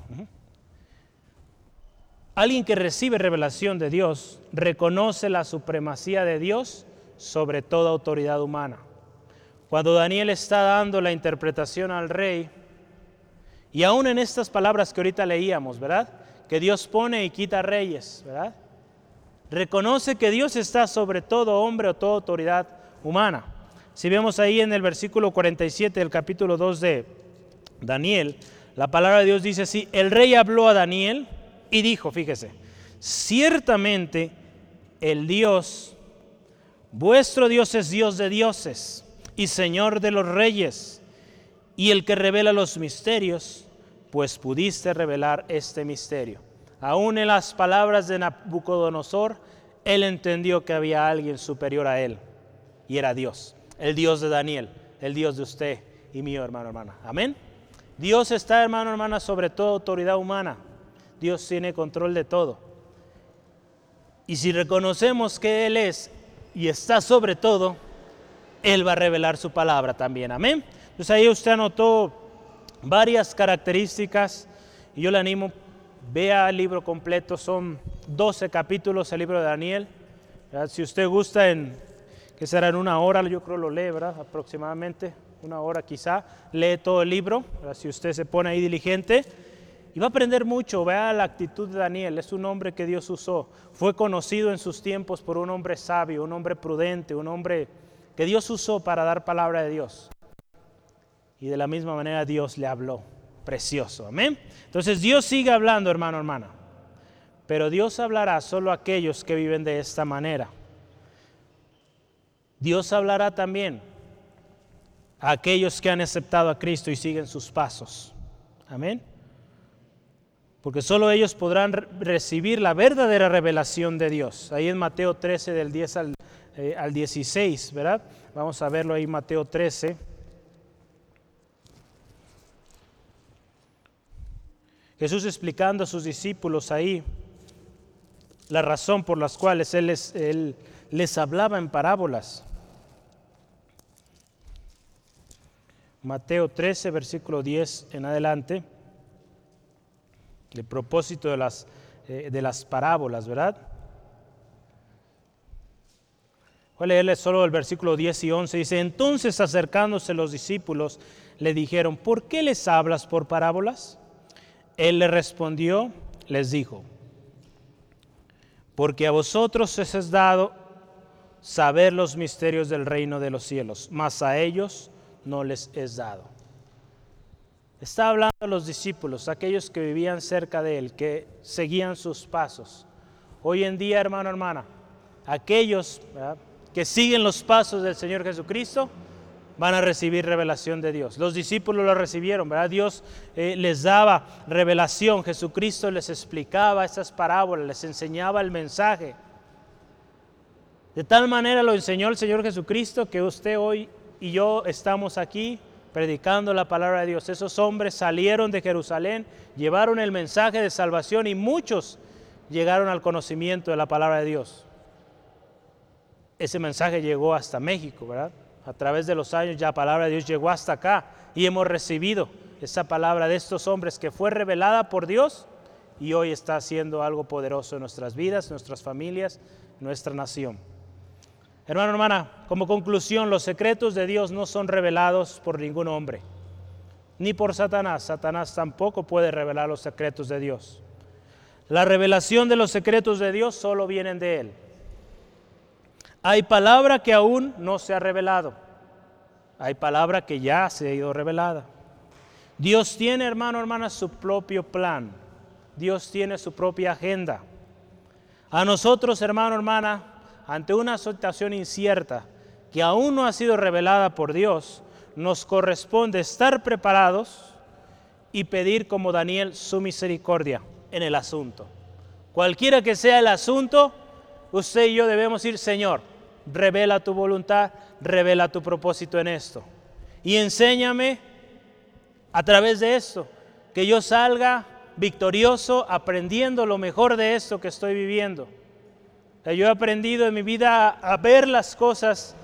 Alguien que recibe revelación de Dios reconoce la supremacía de Dios sobre toda autoridad humana. Cuando Daniel está dando la interpretación al rey, y aún en estas palabras que ahorita leíamos, ¿verdad? Que Dios pone y quita reyes, ¿verdad? Reconoce que Dios está sobre todo hombre o toda autoridad humana. Si vemos ahí en el versículo 47 del capítulo 2 de Daniel, la palabra de Dios dice así, el rey habló a Daniel y dijo, fíjese, ciertamente el Dios Vuestro Dios es Dios de dioses y Señor de los reyes, y el que revela los misterios, pues pudiste revelar este misterio. Aún en las palabras de Nabucodonosor, él entendió que había alguien superior a él, y era Dios, el Dios de Daniel, el Dios de usted y mío, hermano, hermana. Amén. Dios está, hermano, hermana, sobre toda autoridad humana. Dios tiene control de todo. Y si reconocemos que Él es y está sobre todo, Él va a revelar su palabra también. Amén. Entonces ahí usted anotó varias características y yo le animo, vea el libro completo, son 12 capítulos el libro de Daniel. Si usted gusta en, que será en una hora, yo creo lo lee, ¿verdad? Aproximadamente una hora quizá, lee todo el libro, si usted se pone ahí diligente. Y va a aprender mucho, vea la actitud de Daniel, es un hombre que Dios usó. Fue conocido en sus tiempos por un hombre sabio, un hombre prudente, un hombre que Dios usó para dar palabra de Dios. Y de la misma manera Dios le habló. Precioso, amén. Entonces Dios sigue hablando, hermano, hermana. Pero Dios hablará solo a aquellos que viven de esta manera. Dios hablará también a aquellos que han aceptado a Cristo y siguen sus pasos. Amén porque solo ellos podrán recibir la verdadera revelación de Dios. Ahí en Mateo 13 del 10 al, 16, eh, ¿verdad? Vamos a verlo ahí Mateo 13. Jesús explicando a sus discípulos ahí la razón por las cuales él él les hablaba en parábolas. Mateo 13, versículo 10 en adelante el propósito de las, eh, de las parábolas, ¿verdad? Voy a leerles solo el versículo 10 y 11. Dice, entonces acercándose los discípulos, le dijeron, ¿por qué les hablas por parábolas? Él le respondió, les dijo, porque a vosotros os es dado saber los misterios del reino de los cielos, mas a ellos no les es dado. Está hablando a los discípulos, aquellos que vivían cerca de él, que seguían sus pasos. Hoy en día, hermano, hermana, aquellos que siguen los pasos del Señor Jesucristo van a recibir revelación de Dios. Los discípulos lo recibieron, ¿verdad? Dios eh, les daba revelación, Jesucristo les explicaba esas parábolas, les enseñaba el mensaje. De tal manera lo enseñó el Señor Jesucristo que usted hoy y yo estamos aquí predicando la palabra de Dios. Esos hombres salieron de Jerusalén, llevaron el mensaje de salvación y muchos llegaron al conocimiento de la palabra de Dios. Ese mensaje llegó hasta México, ¿verdad? A través de los años ya la palabra de Dios llegó hasta acá y hemos recibido esa palabra de estos hombres que fue revelada por Dios y hoy está haciendo algo poderoso en nuestras vidas, nuestras familias, nuestra nación. Hermano, hermana, como conclusión, los secretos de Dios no son revelados por ningún hombre, ni por Satanás. Satanás tampoco puede revelar los secretos de Dios. La revelación de los secretos de Dios solo vienen de Él. Hay palabra que aún no se ha revelado. Hay palabra que ya se ha ido revelada. Dios tiene, hermano, hermana, su propio plan. Dios tiene su propia agenda. A nosotros, hermano, hermana, ante una situación incierta que aún no ha sido revelada por Dios, nos corresponde estar preparados y pedir como Daniel su misericordia en el asunto. Cualquiera que sea el asunto, usted y yo debemos ir, Señor, revela tu voluntad, revela tu propósito en esto. Y enséñame a través de esto, que yo salga victorioso aprendiendo lo mejor de esto que estoy viviendo yo he aprendido en mi vida a ver las cosas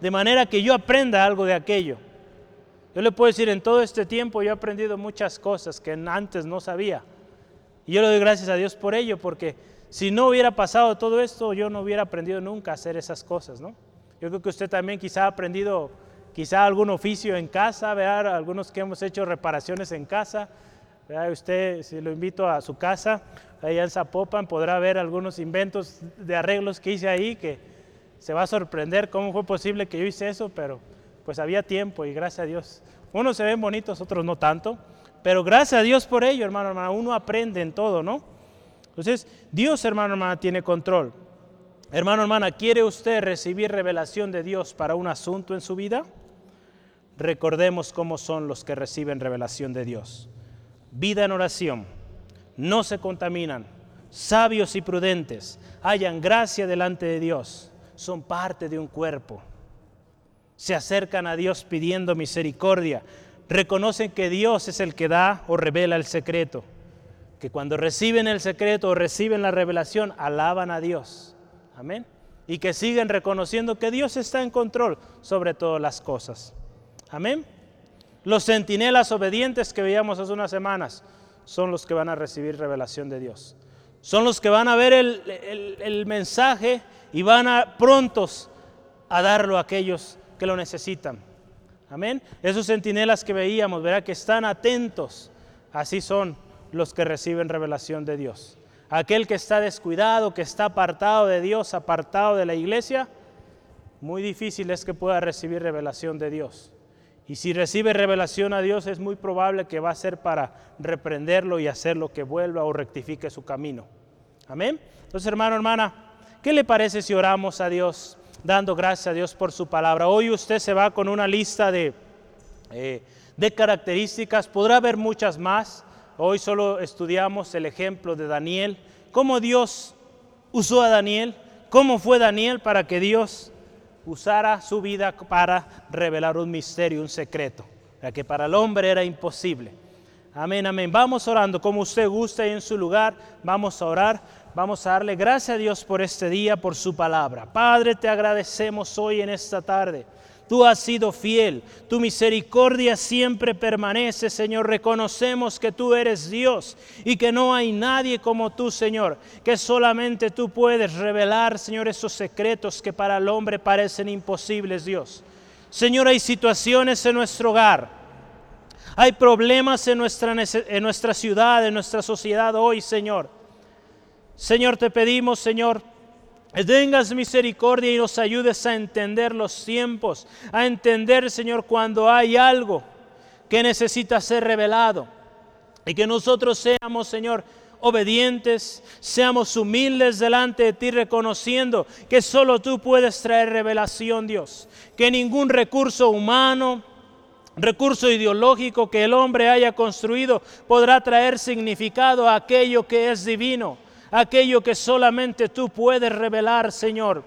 de manera que yo aprenda algo de aquello. Yo le puedo decir, en todo este tiempo yo he aprendido muchas cosas que antes no sabía. Y yo le doy gracias a Dios por ello, porque si no hubiera pasado todo esto, yo no hubiera aprendido nunca a hacer esas cosas, ¿no? Yo creo que usted también quizá ha aprendido quizá algún oficio en casa, ver algunos que hemos hecho reparaciones en casa. Usted, si lo invito a su casa, allá en Zapopan, podrá ver algunos inventos de arreglos que hice ahí, que se va a sorprender cómo fue posible que yo hice eso, pero pues había tiempo y gracias a Dios. Unos se ven bonitos, otros no tanto, pero gracias a Dios por ello, hermano, hermano, uno aprende en todo, ¿no? Entonces, Dios, hermano, hermana, tiene control. Hermano, hermana, ¿quiere usted recibir revelación de Dios para un asunto en su vida? Recordemos cómo son los que reciben revelación de Dios. Vida en oración no se contaminan, sabios y prudentes, hallan gracia delante de Dios, son parte de un cuerpo. Se acercan a Dios pidiendo misericordia, reconocen que Dios es el que da o revela el secreto, que cuando reciben el secreto o reciben la revelación, alaban a Dios. Amén. Y que siguen reconociendo que Dios está en control sobre todas las cosas. Amén. Los centinelas obedientes que veíamos hace unas semanas son los que van a recibir revelación de Dios. Son los que van a ver el, mensaje y van a prontos a darlo a aquellos que lo necesitan. Amén. Esos centinelas que veíamos, verá que están atentos. Así son los que reciben revelación de Dios. Aquel que está descuidado, que está apartado de Dios, apartado de la iglesia, muy difícil es que pueda recibir revelación de Dios. Y si recibe revelación a Dios, es muy probable que va a ser para reprenderlo y hacerlo que vuelva o rectifique su camino. Amén. Entonces, hermano, hermana, ¿qué le parece si oramos a Dios, dando gracias a Dios por su palabra? Hoy usted se va con una lista de, eh, de características, podrá haber muchas más. Hoy solo estudiamos el ejemplo de Daniel, cómo Dios usó a Daniel, cómo fue Daniel para que Dios usara su vida para revelar un misterio, un secreto, que para el hombre era imposible. Amén, amén. Vamos orando como usted guste en su lugar. Vamos a orar. Vamos a darle gracias a Dios por este día, por su palabra. Padre, te agradecemos hoy en esta tarde. Tú has sido fiel, tu misericordia siempre permanece, Señor. Reconocemos que tú eres Dios y que no hay nadie como tú, Señor, que solamente tú puedes revelar, Señor, esos secretos que para el hombre parecen imposibles, Dios. Señor, hay situaciones en nuestro hogar, hay problemas en nuestra, en nuestra ciudad, en nuestra sociedad hoy, Señor. Señor, te pedimos, Señor, tengas misericordia y nos ayudes a entender los tiempos, a entender, Señor, cuando hay algo que necesita ser revelado. Y que nosotros seamos, Señor, obedientes, seamos humildes delante de ti, reconociendo que solo tú puedes traer revelación, Dios. Que ningún recurso humano, recurso ideológico que el hombre haya construido podrá traer significado a aquello que es divino aquello que solamente tú puedes revelar, Señor.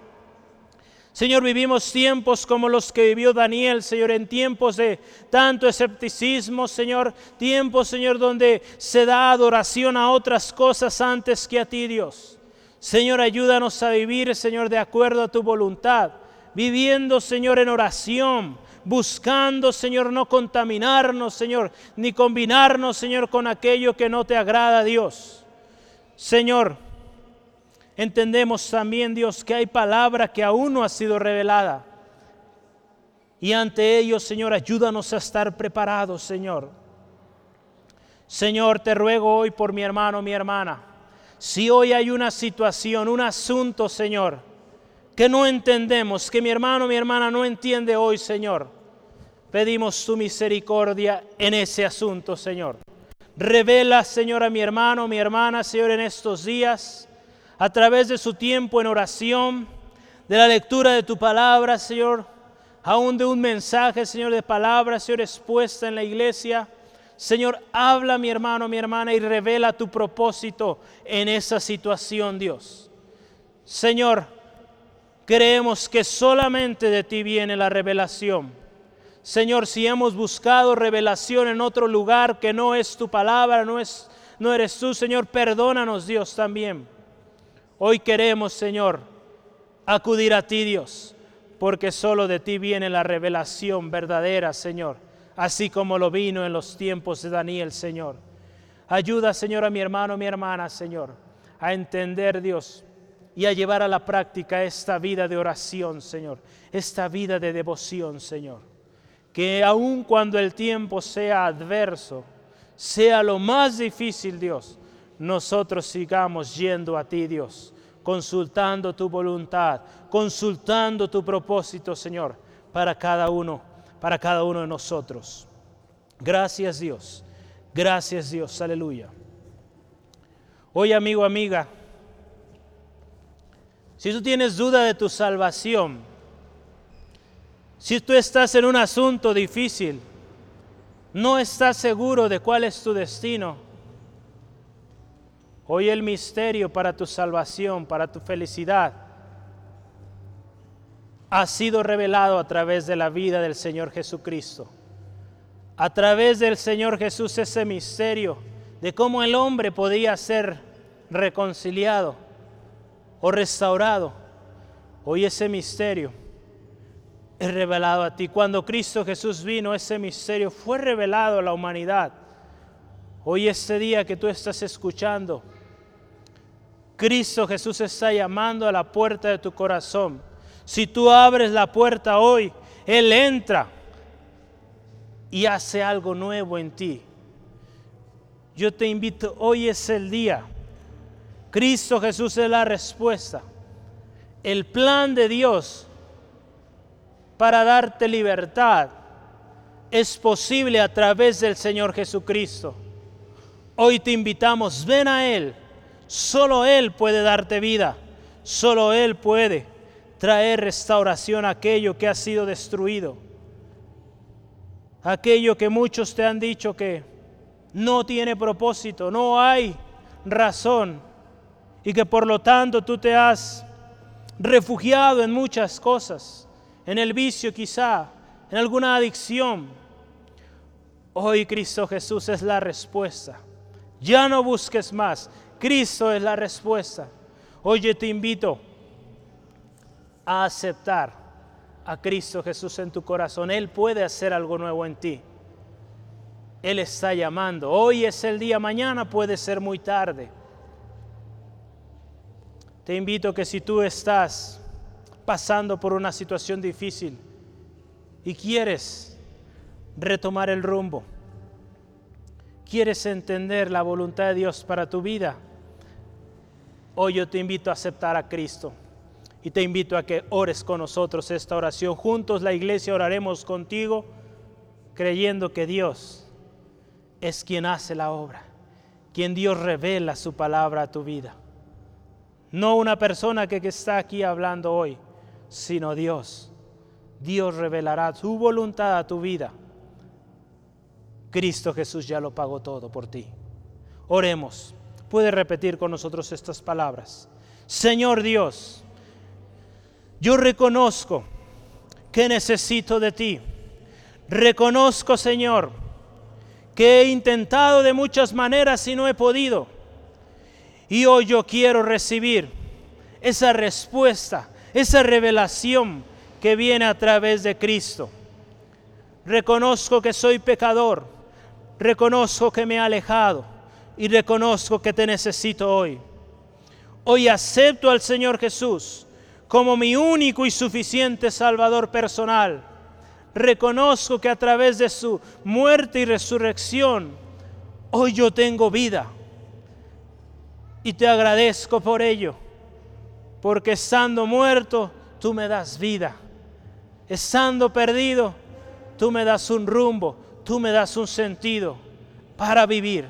Señor, vivimos tiempos como los que vivió Daniel, Señor, en tiempos de tanto escepticismo, Señor, tiempos, Señor, donde se da adoración a otras cosas antes que a ti, Dios. Señor, ayúdanos a vivir, Señor, de acuerdo a tu voluntad, viviendo, Señor, en oración, buscando, Señor, no contaminarnos, Señor, ni combinarnos, Señor, con aquello que no te agrada, Dios. Señor, entendemos también, Dios, que hay palabra que aún no ha sido revelada. Y ante ello, Señor, ayúdanos a estar preparados, Señor. Señor, te ruego hoy por mi hermano, mi hermana. Si hoy hay una situación, un asunto, Señor, que no entendemos, que mi hermano, mi hermana no entiende hoy, Señor, pedimos tu misericordia en ese asunto, Señor. Revela, Señor, a mi hermano, mi hermana, Señor, en estos días, a través de su tiempo en oración, de la lectura de tu palabra, Señor, aún de un mensaje, Señor, de palabra, Señor, expuesta en la iglesia. Señor, habla mi hermano, mi hermana y revela tu propósito en esa situación, Dios. Señor, creemos que solamente de ti viene la revelación Señor, si hemos buscado revelación en otro lugar que no es tu palabra, no, es, no eres tú, Señor, perdónanos, Dios, también. Hoy queremos, Señor, acudir a ti, Dios, porque solo de ti viene la revelación verdadera, Señor, así como lo vino en los tiempos de Daniel, Señor. Ayuda, Señor, a mi hermano, mi hermana, Señor, a entender, Dios, y a llevar a la práctica esta vida de oración, Señor, esta vida de devoción, Señor que aun cuando el tiempo sea adverso, sea lo más difícil, Dios, nosotros sigamos yendo a ti, Dios, consultando tu voluntad, consultando tu propósito, Señor, para cada uno, para cada uno de nosotros. Gracias, Dios. Gracias, Dios. Aleluya. Hoy, amigo, amiga, si tú tienes duda de tu salvación, si tú estás en un asunto difícil, no estás seguro de cuál es tu destino, hoy el misterio para tu salvación, para tu felicidad, ha sido revelado a través de la vida del Señor Jesucristo. A través del Señor Jesús ese misterio de cómo el hombre podía ser reconciliado o restaurado. Hoy ese misterio es revelado a ti. Cuando Cristo Jesús vino, ese misterio fue revelado a la humanidad. Hoy este día que tú estás escuchando, Cristo Jesús está llamando a la puerta de tu corazón. Si tú abres la puerta hoy, Él entra y hace algo nuevo en ti. Yo te invito, hoy es el día. Cristo Jesús es la respuesta. El plan de Dios para darte libertad es posible a través del Señor Jesucristo. Hoy te invitamos, ven a Él. Solo Él puede darte vida. Solo Él puede traer restauración a aquello que ha sido destruido. Aquello que muchos te han dicho que no tiene propósito, no hay razón y que por lo tanto tú te has refugiado en muchas cosas en el vicio quizá, en alguna adicción. Hoy Cristo Jesús es la respuesta. Ya no busques más. Cristo es la respuesta. Hoy te invito a aceptar a Cristo Jesús en tu corazón. Él puede hacer algo nuevo en ti. Él está llamando. Hoy es el día, mañana puede ser muy tarde. Te invito que si tú estás pasando por una situación difícil y quieres retomar el rumbo, quieres entender la voluntad de Dios para tu vida, hoy yo te invito a aceptar a Cristo y te invito a que ores con nosotros esta oración. Juntos la iglesia oraremos contigo creyendo que Dios es quien hace la obra, quien Dios revela su palabra a tu vida. No una persona que, que está aquí hablando hoy, sino Dios. Dios revelará su voluntad a tu vida. Cristo Jesús ya lo pagó todo por ti. Oremos. Puede repetir con nosotros estas palabras. Señor Dios, yo reconozco que necesito de ti. Reconozco, Señor, que he intentado de muchas maneras y no he podido. Y hoy yo quiero recibir esa respuesta esa revelación que viene a través de Cristo. Reconozco que soy pecador, reconozco que me he alejado y reconozco que te necesito hoy. Hoy acepto al Señor Jesús como mi único y suficiente Salvador personal. Reconozco que a través de su muerte y resurrección, hoy yo tengo vida. Y te agradezco por ello, porque estando muerto, tú me das vida. Estando perdido, tú me das un rumbo, tú me das un sentido para vivir.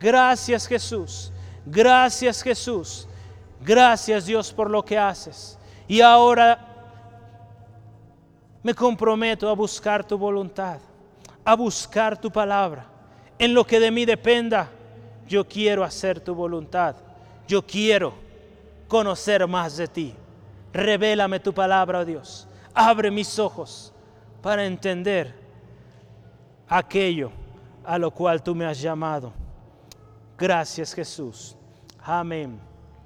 Gracias Jesús, gracias Jesús, gracias Dios por lo que haces. Y ahora me comprometo a buscar tu voluntad, a buscar tu palabra. En lo que de mí dependa, yo quiero hacer tu voluntad. Yo quiero conocer más de ti. Revélame tu palabra, oh Dios. Abre mis ojos para entender aquello a lo cual tú me has llamado. Gracias Jesús. Amén.